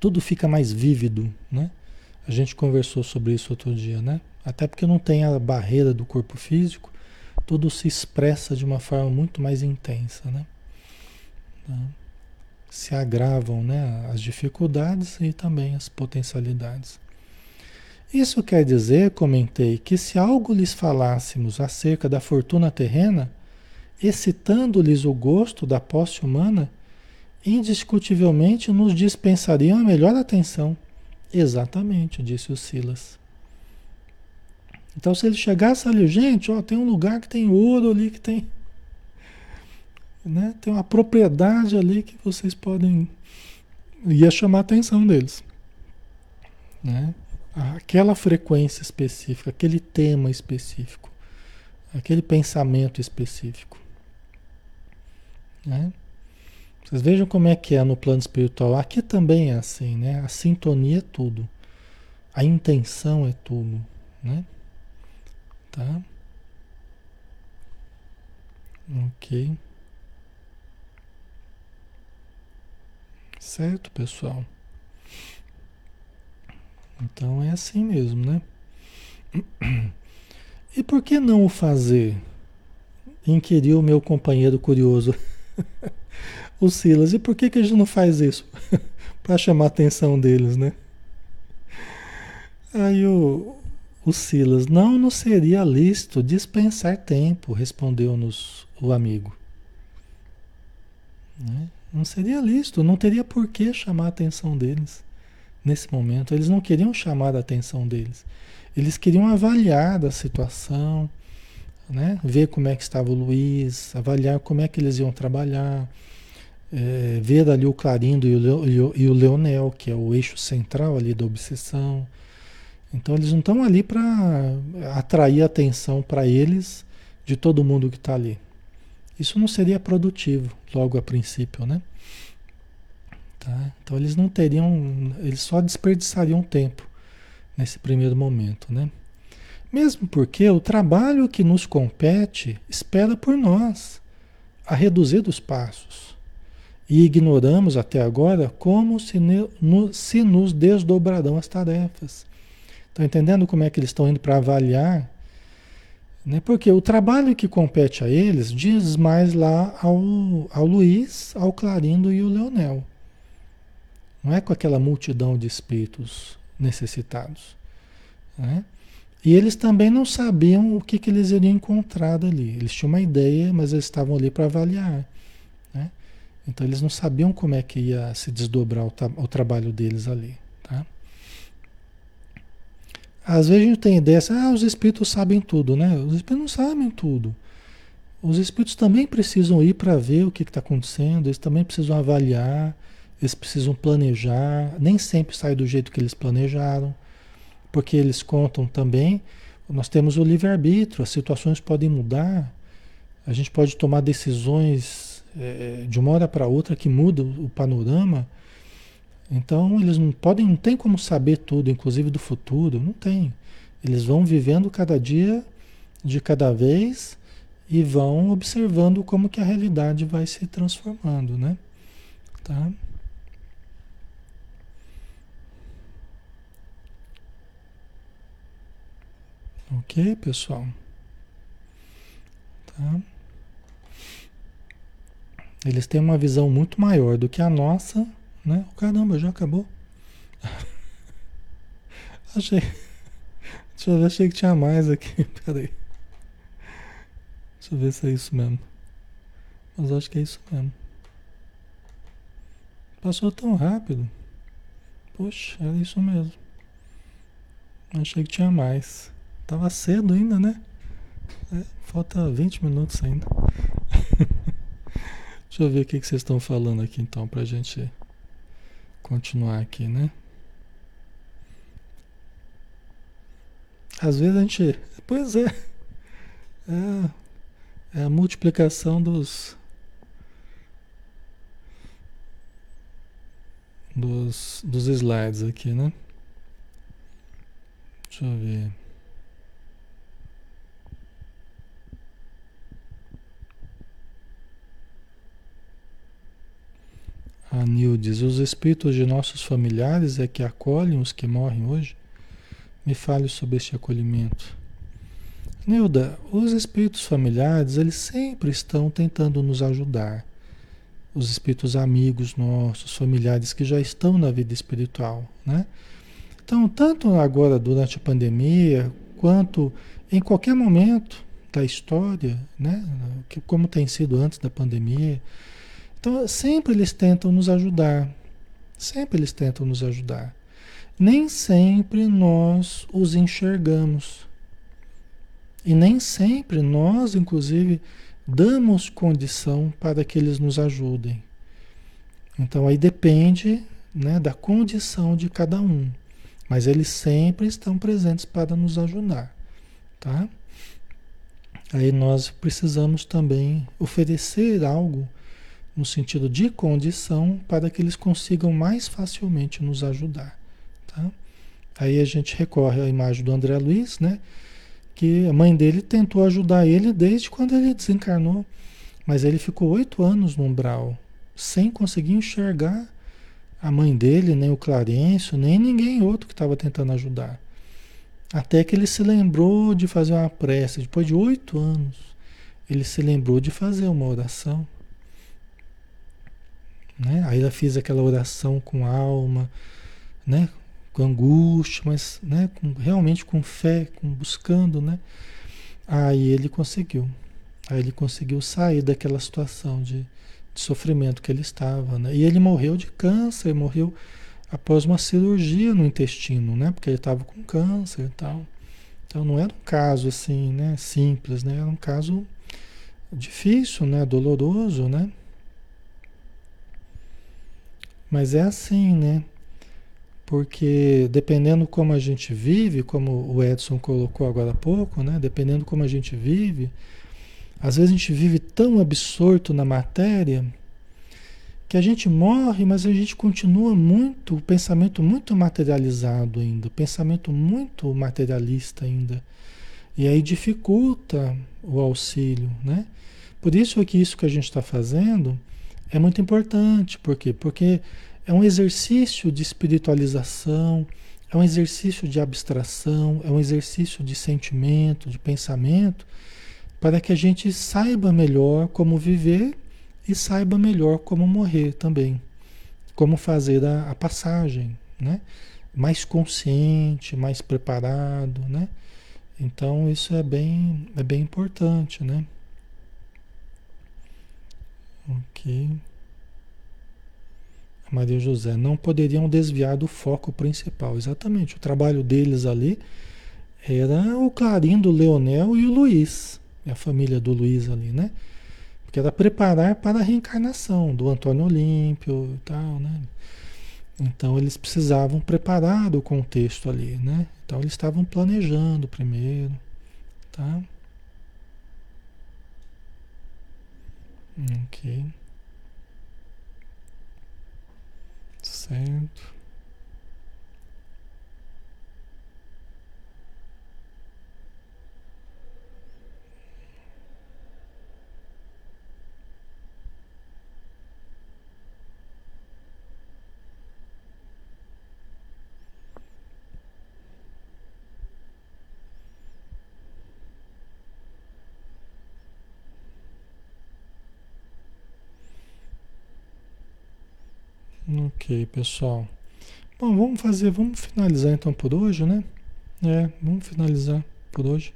Tudo fica mais vívido, né? A gente conversou sobre isso outro dia, né? Até porque não tem a barreira do corpo físico, tudo se expressa de uma forma muito mais intensa, né? Tá? Se agravam, né? As dificuldades e também as potencialidades. Isso quer dizer, comentei, que se algo lhes falássemos acerca da fortuna terrena, excitando-lhes o gosto da posse humana, indiscutivelmente nos dispensariam a melhor atenção. Exatamente, disse o Silas. Então, se ele chegasse ali, gente, ó, tem um lugar que tem ouro ali, que tem. Né, tem uma propriedade ali que vocês podem. ia chamar a atenção deles. Né? Aquela frequência específica, aquele tema específico, aquele pensamento específico. Né? Vocês vejam como é que é no plano espiritual. Aqui também é assim, né? A sintonia é tudo. A intenção é tudo, né? Tá? Ok. Certo, pessoal? Então é assim mesmo, né? E por que não o fazer? Inquiriu o meu companheiro curioso. *laughs* o Silas, e por que, que a gente não faz isso? *laughs* Para chamar a atenção deles, né? Aí o, o Silas, não nos seria lícito dispensar tempo, respondeu-nos o amigo. Né? Não seria lícito, não teria por que chamar a atenção deles nesse momento. Eles não queriam chamar a atenção deles. Eles queriam avaliar a situação, né? ver como é que estava o Luiz, avaliar como é que eles iam trabalhar, é, ver ali o Clarindo e o, e o Leonel, que é o eixo central ali da obsessão. Então eles não estão ali para atrair atenção para eles de todo mundo que está ali. Isso não seria produtivo, logo a princípio, né? Tá? Então eles não teriam, eles só desperdiçariam tempo nesse primeiro momento, né? Mesmo porque o trabalho que nos compete espera por nós a reduzir os passos. E ignoramos até agora como se, no, se nos desdobrarão as tarefas. Estão entendendo como é que eles estão indo para avaliar? Né? Porque o trabalho que compete a eles diz mais lá ao, ao Luiz, ao Clarindo e ao Leonel. Não é com aquela multidão de espíritos necessitados. Né? E eles também não sabiam o que, que eles iriam encontrar ali. Eles tinham uma ideia, mas eles estavam ali para avaliar. Né? Então eles não sabiam como é que ia se desdobrar o, o trabalho deles ali. Às vezes a gente tem ideia assim, ah, os espíritos sabem tudo, né? Os espíritos não sabem tudo. Os espíritos também precisam ir para ver o que está acontecendo, eles também precisam avaliar, eles precisam planejar, nem sempre sai do jeito que eles planejaram porque eles contam também, nós temos o livre-arbítrio, as situações podem mudar, a gente pode tomar decisões é, de uma hora para outra que mudam o panorama. Então eles não podem, não tem como saber tudo, inclusive do futuro, não tem. Eles vão vivendo cada dia de cada vez e vão observando como que a realidade vai se transformando, né? Tá? Ok, pessoal? Tá? Eles têm uma visão muito maior do que a nossa, né? Caramba, já acabou. *laughs* Achei. Deixa eu ver, achei que tinha mais aqui. *laughs* Peraí. Deixa eu ver se é isso mesmo. Mas acho que é isso mesmo. Passou tão rápido. Poxa, era isso mesmo. Achei que tinha mais. Tava cedo ainda, né? É, falta 20 minutos ainda. *laughs* Deixa eu ver o que, que vocês estão falando aqui então, pra gente continuar aqui, né? Às vezes a gente. Pois é. É, é a multiplicação dos. Dos, dos slides aqui, né? Deixa eu ver. A Nil diz: Os espíritos de nossos familiares é que acolhem os que morrem hoje? Me fale sobre este acolhimento. Nilda, os espíritos familiares, eles sempre estão tentando nos ajudar. Os espíritos amigos nossos, familiares que já estão na vida espiritual, né? Então, tanto agora durante a pandemia, quanto em qualquer momento da história, né? Como tem sido antes da pandemia, então, sempre eles tentam nos ajudar. Sempre eles tentam nos ajudar. Nem sempre nós os enxergamos. E nem sempre nós, inclusive, damos condição para que eles nos ajudem. Então aí depende né, da condição de cada um. Mas eles sempre estão presentes para nos ajudar. Tá? Aí nós precisamos também oferecer algo no sentido de condição, para que eles consigam mais facilmente nos ajudar. Tá? Aí a gente recorre à imagem do André Luiz, né? que a mãe dele tentou ajudar ele desde quando ele desencarnou, mas ele ficou oito anos no umbral, sem conseguir enxergar a mãe dele, nem o Clarencio, nem ninguém outro que estava tentando ajudar. Até que ele se lembrou de fazer uma prece, depois de oito anos, ele se lembrou de fazer uma oração. Né? Aí ela fez aquela oração com alma, né? com angústia, mas né? com, realmente com fé, com, buscando. Né? Aí ele conseguiu. Aí ele conseguiu sair daquela situação de, de sofrimento que ele estava. Né? E ele morreu de câncer, morreu após uma cirurgia no intestino, né? Porque ele estava com câncer e tal. Então não era um caso assim, né? Simples, né? Era um caso difícil, né? Doloroso, né? Mas é assim, né? Porque dependendo como a gente vive, como o Edson colocou agora há pouco, né? Dependendo como a gente vive, às vezes a gente vive tão absorto na matéria que a gente morre, mas a gente continua muito, o pensamento muito materializado ainda, o pensamento muito materialista ainda. E aí dificulta o auxílio, né? Por isso é que isso que a gente está fazendo é muito importante. Por quê? Porque é um exercício de espiritualização, é um exercício de abstração, é um exercício de sentimento, de pensamento, para que a gente saiba melhor como viver e saiba melhor como morrer também. Como fazer a, a passagem, né? Mais consciente, mais preparado, né? Então isso é bem, é bem importante, né? Ok. Maria José, não poderiam desviar do foco principal. Exatamente, o trabalho deles ali era o Clarindo, o Leonel e o Luiz, a família do Luiz ali, né? Porque era preparar para a reencarnação do Antônio Olímpio e tal, né? Então eles precisavam preparar o contexto ali, né? Então eles estavam planejando primeiro, tá? Ok. Certo. Ok, pessoal. Bom, vamos fazer, vamos finalizar então por hoje, né? É, vamos finalizar por hoje.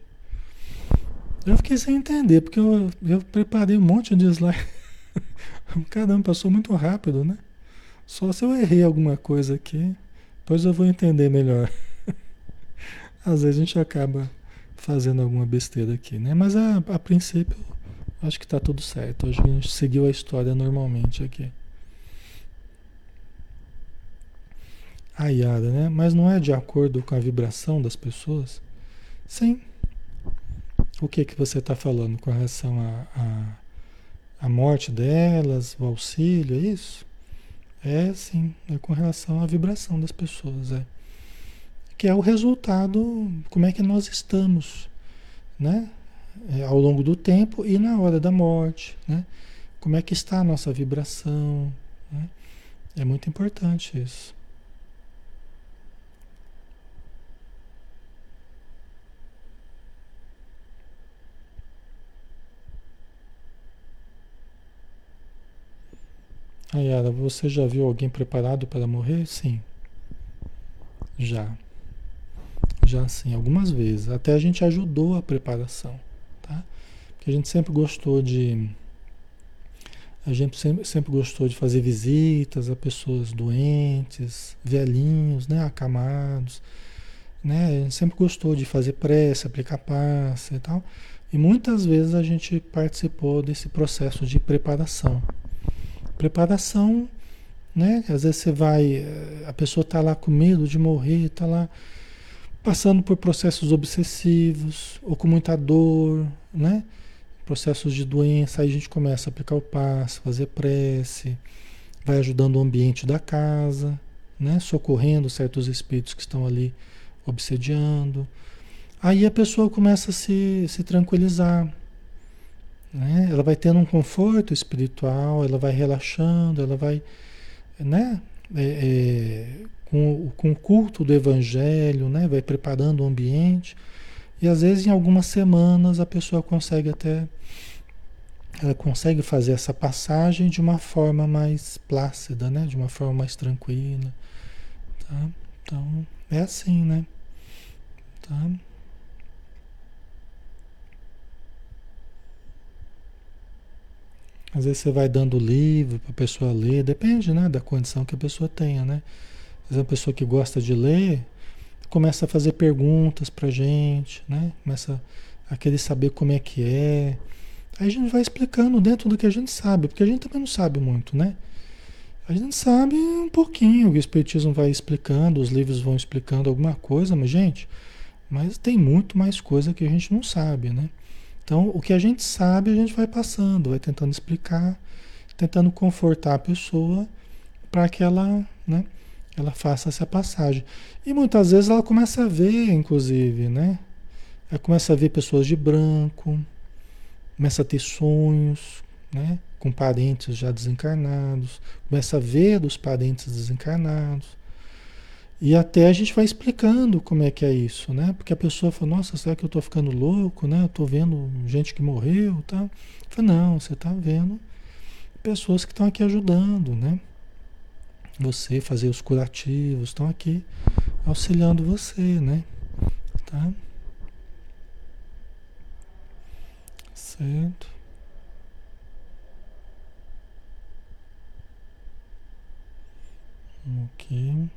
Eu fiquei sem entender, porque eu, eu preparei um monte de slide. *laughs* Caramba, passou muito rápido, né? Só se eu errei alguma coisa aqui, depois eu vou entender melhor. *laughs* Às vezes a gente acaba fazendo alguma besteira aqui, né? Mas a, a princípio, acho que está tudo certo. Que a gente seguiu a história normalmente aqui. A Yara, né? Mas não é de acordo com a vibração das pessoas? Sim. O que que você está falando com relação a, a, a, morte delas, o auxílio, é isso? É sim, é com relação à vibração das pessoas, é. Que é o resultado, como é que nós estamos, né? É, ao longo do tempo e na hora da morte, né? Como é que está a nossa vibração, né? É muito importante isso. Ayara, você já viu alguém preparado para morrer? Sim. Já. Já sim, algumas vezes. Até a gente ajudou a preparação, tá? Porque a gente sempre gostou de a gente sempre, sempre gostou de fazer visitas a pessoas doentes, velhinhos, né, acamados, né? A gente sempre gostou de fazer prece, aplicar passe e tal. E muitas vezes a gente participou desse processo de preparação, Preparação, né? Às vezes você vai, eh, a pessoa está lá com medo de morrer, está lá passando por processos obsessivos ou com muita dor, né? Processos de doença, aí a gente começa a aplicar o passo, fazer prece, vai ajudando o ambiente da casa, né? Socorrendo certos espíritos que estão ali obsediando. Aí a pessoa começa a se, se tranquilizar, né? Ela vai tendo um conforto espiritual, ela vai relaxando, ela vai, né? É, é, com, com o culto do evangelho, né? Vai preparando o ambiente. E às vezes em algumas semanas a pessoa consegue até ela consegue fazer essa passagem de uma forma mais plácida, né? De uma forma mais tranquila, tá? Então, é assim, né? Tá? Às vezes você vai dando livro para a pessoa ler, depende né, da condição que a pessoa tenha, né? Às vezes a pessoa que gosta de ler começa a fazer perguntas para gente, né? Começa a querer saber como é que é. Aí a gente vai explicando dentro do que a gente sabe, porque a gente também não sabe muito, né? A gente sabe um pouquinho, o Espiritismo vai explicando, os livros vão explicando alguma coisa, mas, gente, mas tem muito mais coisa que a gente não sabe, né? Então, o que a gente sabe, a gente vai passando, vai tentando explicar, tentando confortar a pessoa para que ela, né, ela faça essa passagem. E muitas vezes ela começa a ver, inclusive, né? Ela começa a ver pessoas de branco, começa a ter sonhos, né? Com parentes já desencarnados, começa a ver dos parentes desencarnados. E até a gente vai explicando como é que é isso, né? Porque a pessoa fala, nossa, será que eu estou ficando louco, né? Eu estou vendo gente que morreu, tá? Eu não, você está vendo pessoas que estão aqui ajudando, né? Você fazer os curativos, estão aqui auxiliando você, né? Tá? Certo. Ok.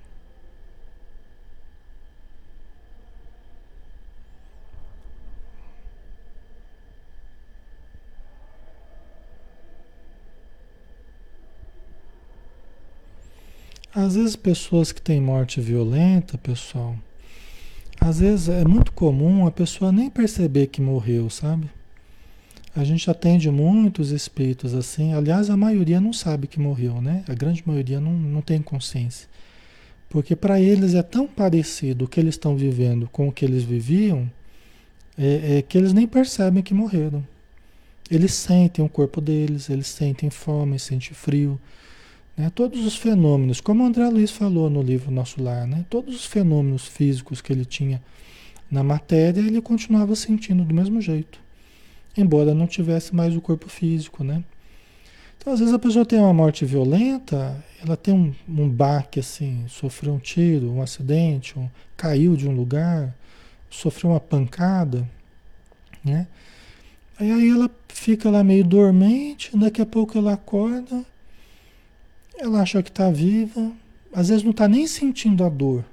Às vezes pessoas que têm morte violenta, pessoal, às vezes é muito comum a pessoa nem perceber que morreu, sabe? A gente atende muitos espíritos assim, aliás, a maioria não sabe que morreu, né? A grande maioria não, não tem consciência. Porque para eles é tão parecido o que eles estão vivendo com o que eles viviam, é, é, que eles nem percebem que morreram. Eles sentem o corpo deles, eles sentem fome, sentem frio, né? Todos os fenômenos, como o André Luiz falou no livro Nosso Lar, né? todos os fenômenos físicos que ele tinha na matéria, ele continuava sentindo do mesmo jeito, embora não tivesse mais o corpo físico. Né? Então, às vezes a pessoa tem uma morte violenta, ela tem um, um baque assim, sofreu um tiro, um acidente, um, caiu de um lugar, sofreu uma pancada, né? Aí, aí ela fica lá meio dormente, daqui a pouco ela acorda, ela acha que está viva, às vezes não está nem sentindo a dor.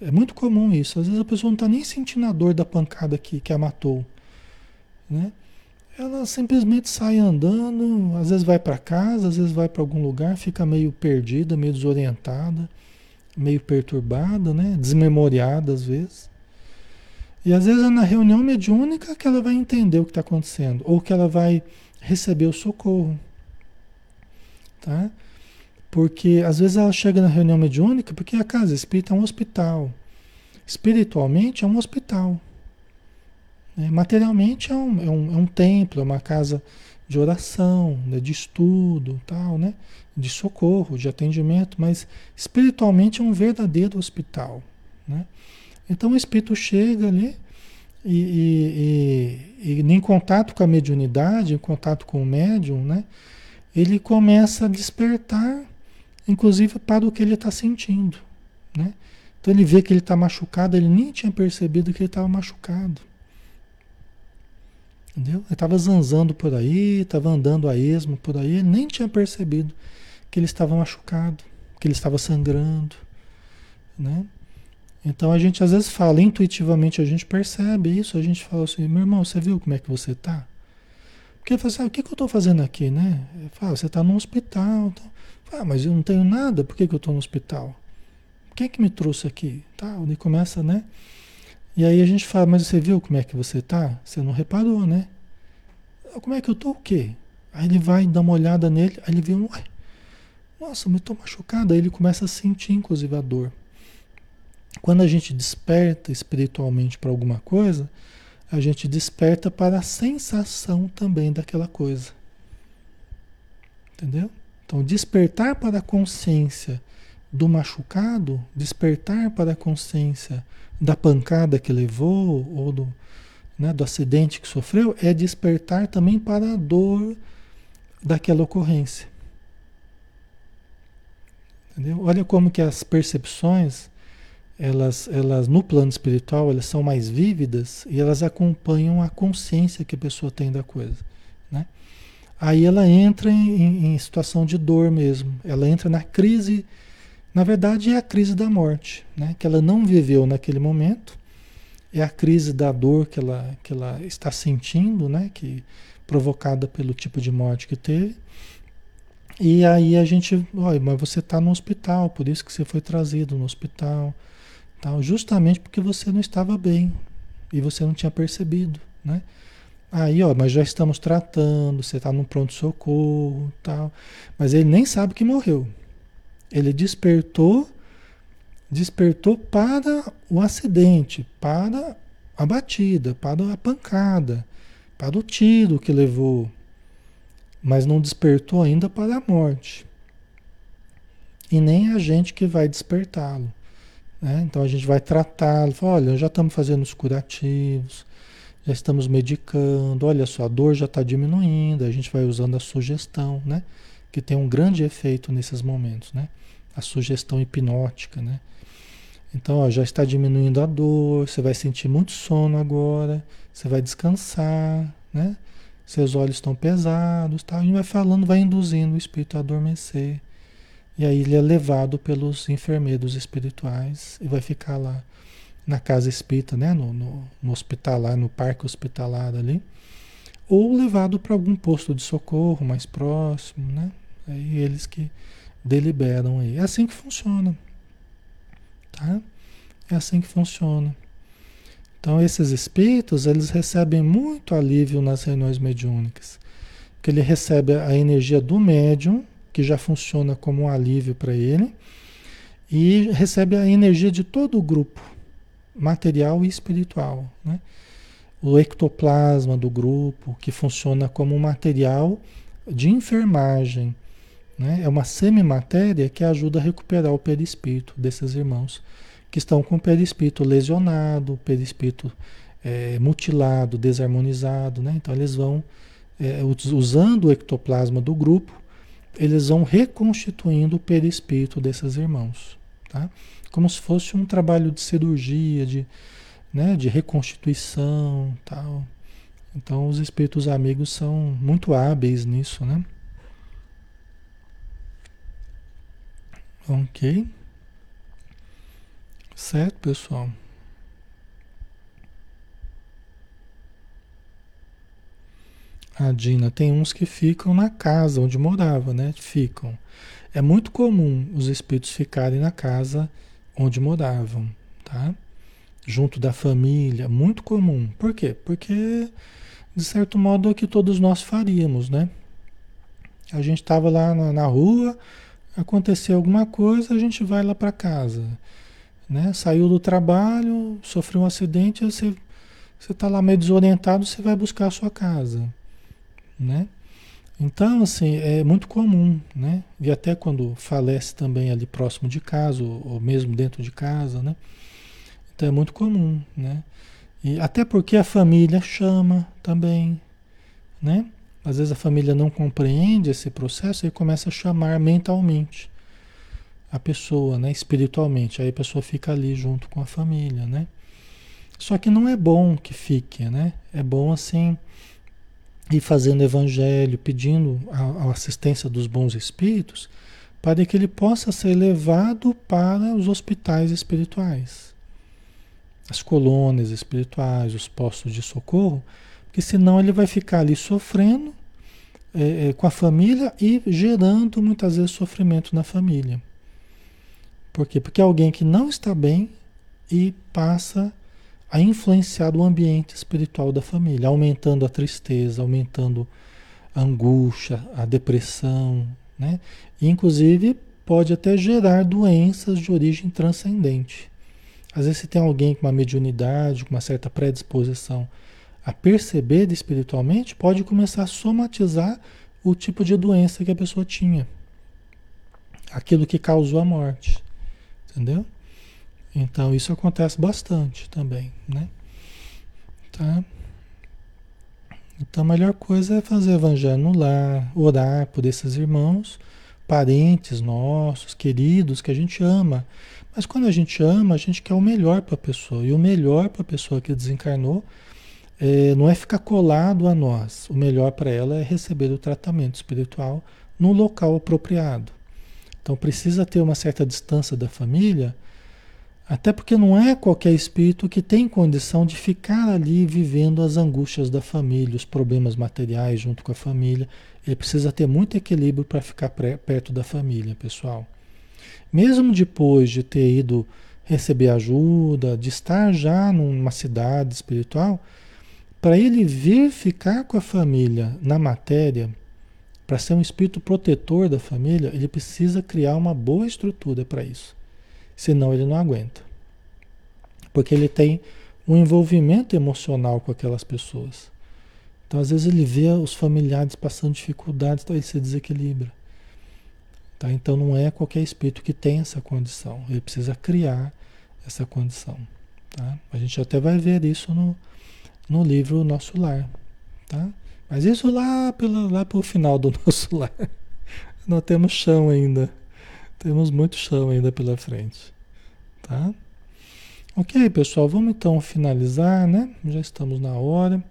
É muito comum isso. Às vezes a pessoa não está nem sentindo a dor da pancada que, que a matou. Né? Ela simplesmente sai andando, às vezes vai para casa, às vezes vai para algum lugar, fica meio perdida, meio desorientada, meio perturbada, né? desmemoriada às vezes. E às vezes é na reunião mediúnica que ela vai entender o que está acontecendo, ou que ela vai receber o socorro. Tá? Porque às vezes ela chega na reunião mediúnica porque a casa espírita é um hospital. Espiritualmente é um hospital. Né? Materialmente é um, é, um, é um templo, é uma casa de oração, né? de estudo, tal, né? de socorro, de atendimento, mas espiritualmente é um verdadeiro hospital. Né? Então o espírito chega ali e, e, e, e, em contato com a mediunidade, em contato com o médium, né, ele começa a despertar, inclusive para o que ele está sentindo. Né? Então ele vê que ele está machucado, ele nem tinha percebido que ele estava machucado. Entendeu? Ele estava zanzando por aí, estava andando a esmo por aí, ele nem tinha percebido que ele estava machucado, que ele estava sangrando. Né? Então a gente às vezes fala, intuitivamente a gente percebe isso, a gente fala assim, meu irmão, você viu como é que você está? Porque fala assim, ah, o que, que eu estou fazendo aqui, né? Fala, você está no hospital. Então, ah, mas eu não tenho nada, por que, que eu estou no hospital? Quem é que me trouxe aqui? Tá, ele começa, né? E aí a gente fala, mas você viu como é que você está? Você não reparou, né? Ah, como é que eu estou o quê? Aí ele vai dar uma olhada nele, aí ele vê um, nossa, mas estou machucado. Aí ele começa a sentir, inclusive, a dor. Quando a gente desperta espiritualmente para alguma coisa, a gente desperta para a sensação também daquela coisa. Entendeu? Então, despertar para a consciência do machucado, despertar para a consciência da pancada que levou ou do, né, do acidente que sofreu, é despertar também para a dor daquela ocorrência. Entendeu? Olha como que as percepções elas, elas no plano espiritual elas são mais vívidas e elas acompanham a consciência que a pessoa tem da coisa, né? Aí ela entra em, em situação de dor mesmo, ela entra na crise, na verdade é a crise da morte, né? Que ela não viveu naquele momento, é a crise da dor que ela, que ela está sentindo, né? Que provocada pelo tipo de morte que teve. E aí a gente, olha, mas você está no hospital, por isso que você foi trazido no hospital Tal, justamente porque você não estava bem e você não tinha percebido, né? Aí, ó, mas já estamos tratando, você está no pronto-socorro, tal. Mas ele nem sabe que morreu. Ele despertou, despertou para o acidente, para a batida, para a pancada, para o tiro que levou, mas não despertou ainda para a morte. E nem a gente que vai despertá-lo. Né? Então a gente vai tratá-lo, olha, já estamos fazendo os curativos, já estamos medicando, olha só, a dor já está diminuindo, a gente vai usando a sugestão, né? Que tem um grande efeito nesses momentos, né? A sugestão hipnótica, né? Então, ó, já está diminuindo a dor, você vai sentir muito sono agora, você vai descansar, né? Seus olhos estão pesados, tá? A gente vai falando, vai induzindo o espírito a adormecer. E aí ele é levado pelos enfermeiros espirituais e vai ficar lá na casa espírita, né? no, no, no hospitalar, no parque hospitalar ali. Ou levado para algum posto de socorro mais próximo, né? Aí eles que deliberam aí. É assim que funciona. Tá? É assim que funciona. Então esses espíritos, eles recebem muito alívio nas reuniões mediúnicas. Porque ele recebe a energia do médium, que já funciona como um alívio para ele, e recebe a energia de todo o grupo, material e espiritual. Né? O ectoplasma do grupo, que funciona como um material de enfermagem. Né? É uma semimatéria que ajuda a recuperar o perispírito desses irmãos que estão com o perispírito lesionado, o perispírito é, mutilado, desarmonizado. Né? Então eles vão é, usando o ectoplasma do grupo, eles vão reconstituindo o perispírito desses irmãos, tá? Como se fosse um trabalho de cirurgia, de, né, de reconstituição, tal. Então os espíritos amigos são muito hábeis nisso, né? Ok. Certo, pessoal? A Dina, tem uns que ficam na casa onde morava, né? Ficam. É muito comum os espíritos ficarem na casa onde moravam, tá? Junto da família, muito comum. Por quê? Porque, de certo modo, é o que todos nós faríamos, né? A gente estava lá na, na, rua, aconteceu alguma coisa, a gente vai lá para casa, né? Saiu do trabalho, sofreu um acidente, você está lá meio desorientado, você vai buscar a sua casa né? Então, assim, é muito comum, né? E até quando falece também ali próximo de casa, ou, mesmo dentro de casa, né? Então é muito comum, né? E até porque a família chama também, né? Às vezes a família não compreende esse processo e começa a chamar mentalmente a pessoa, né? Espiritualmente. Aí a pessoa fica ali junto com a família, né? Só que não é bom que fique, né? É bom assim e fazendo evangelho, pedindo a, a, assistência dos bons espíritos, para que ele possa ser levado para os hospitais espirituais, as colônias espirituais, os postos de socorro, porque senão ele vai ficar ali sofrendo é, é, com a família e gerando muitas vezes sofrimento na família. Por quê? Porque alguém que não está bem e passa a influenciar o ambiente espiritual da família, aumentando a tristeza, aumentando a angústia, a depressão, né? E, inclusive pode até gerar doenças de origem transcendente. Às vezes se tem alguém com uma mediunidade, com uma certa predisposição a perceber espiritualmente, pode começar a somatizar o tipo de doença que a pessoa tinha. Aquilo que causou a morte. Entendeu? Então isso acontece bastante também, né? Tá? Então a melhor coisa é fazer evangelho no lar, orar por esses irmãos, parentes nossos, queridos, que a gente ama. Mas quando a gente ama, a gente quer o melhor para a pessoa. E o melhor para a pessoa que desencarnou é, não é ficar colado a nós. O melhor para ela é receber o tratamento espiritual no local apropriado. Então precisa ter uma certa distância da família até porque não é qualquer espírito que tem condição de ficar ali vivendo as angústias da família, os problemas materiais junto com a família. Ele precisa ter muito equilíbrio para ficar perto da família, pessoal. Mesmo depois de ter ido receber ajuda, de estar já numa cidade espiritual, para ele vir ficar com a família na matéria, para ser um espírito protetor da família, ele precisa criar uma boa estrutura para isso. Senão ele não aguenta. Porque ele tem um envolvimento emocional com aquelas pessoas. Então, às vezes, ele vê os familiares passando dificuldades, então ele se desequilibra. Tá? Então, não é qualquer espírito que tem essa condição. Ele precisa criar essa condição. Tá? A gente até vai ver isso no, no livro Nosso Lar. Tá? Mas isso lá, pela, lá para o final do *laughs* nosso lar. Nós temos chão ainda. Temos muito chão ainda pela frente, tá? Ok, pessoal, vamos então finalizar, né? Já estamos na hora.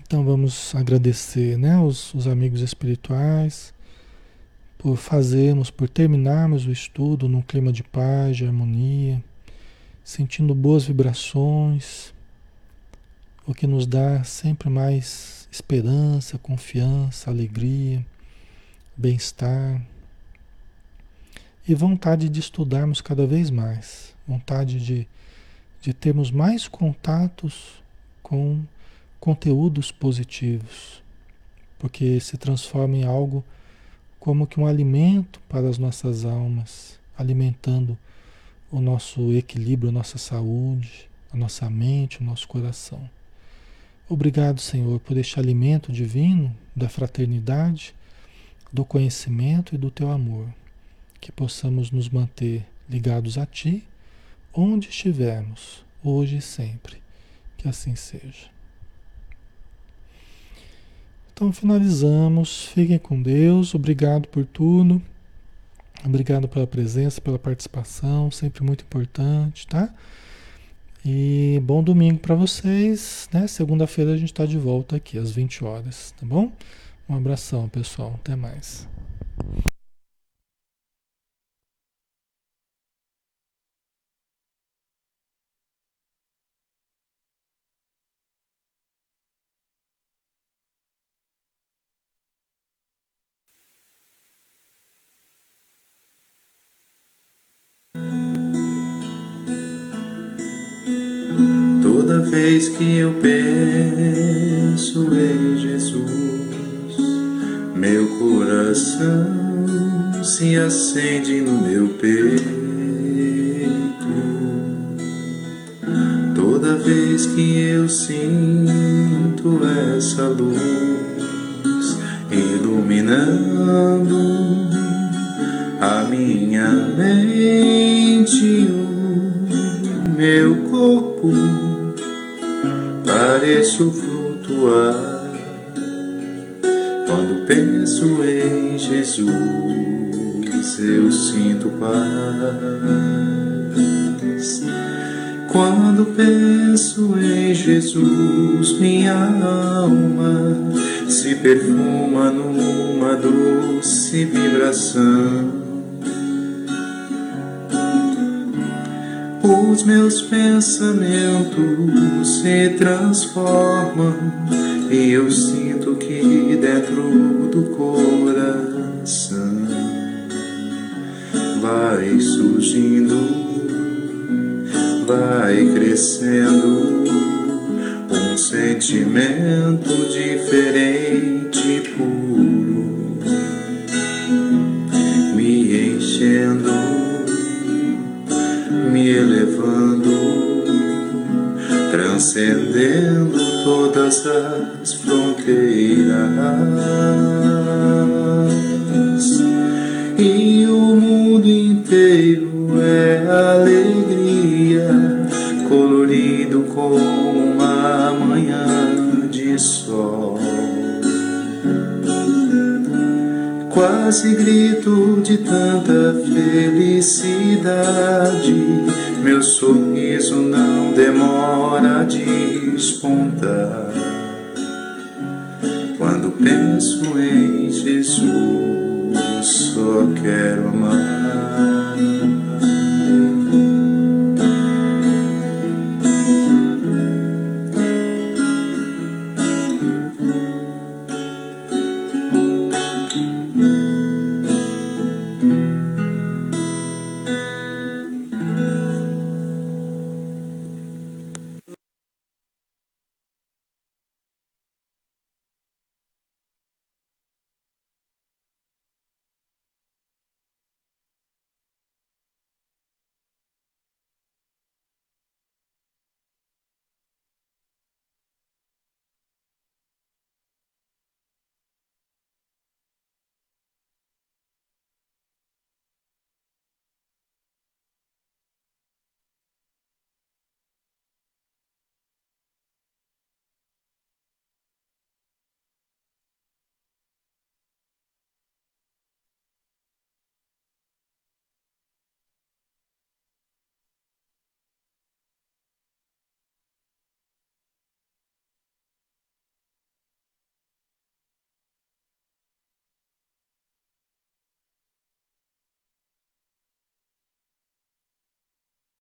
Então vamos agradecer, né, os, os amigos espirituais por fazermos, por terminarmos o estudo num clima de paz, de harmonia, sentindo boas vibrações, o que nos dá sempre mais esperança, confiança, alegria, bem-estar e vontade de estudarmos cada vez mais, vontade de, de termos mais contatos com conteúdos positivos, porque se transforma em algo como que um alimento para as nossas almas, alimentando o nosso equilíbrio, a nossa saúde, a nossa mente, o nosso coração. Obrigado, Senhor, por este alimento divino da fraternidade, do conhecimento e do teu amor que possamos nos manter ligados a Ti, onde estivermos, hoje e sempre. Que assim seja. Então finalizamos. Fiquem com Deus. Obrigado por tudo. Obrigado pela presença, pela participação, sempre muito importante, tá? E bom domingo para vocês, né? Segunda-feira a gente está de volta aqui às 20 horas, tá bom? Um abração, pessoal. Até mais. Vez que eu penso em Jesus, meu coração se acende no meu peito. Toda vez que eu sinto essa luz iluminando a minha mente, o meu corpo pareço flutuar quando penso em Jesus. Eu sinto paz. Quando penso em Jesus, minha alma se perfuma numa doce vibração os meus pensamentos se transformam e eu sinto que dentro do coração vai surgindo, vai crescendo um sentimento diferente, puro, transcendendo todas as fronteiras.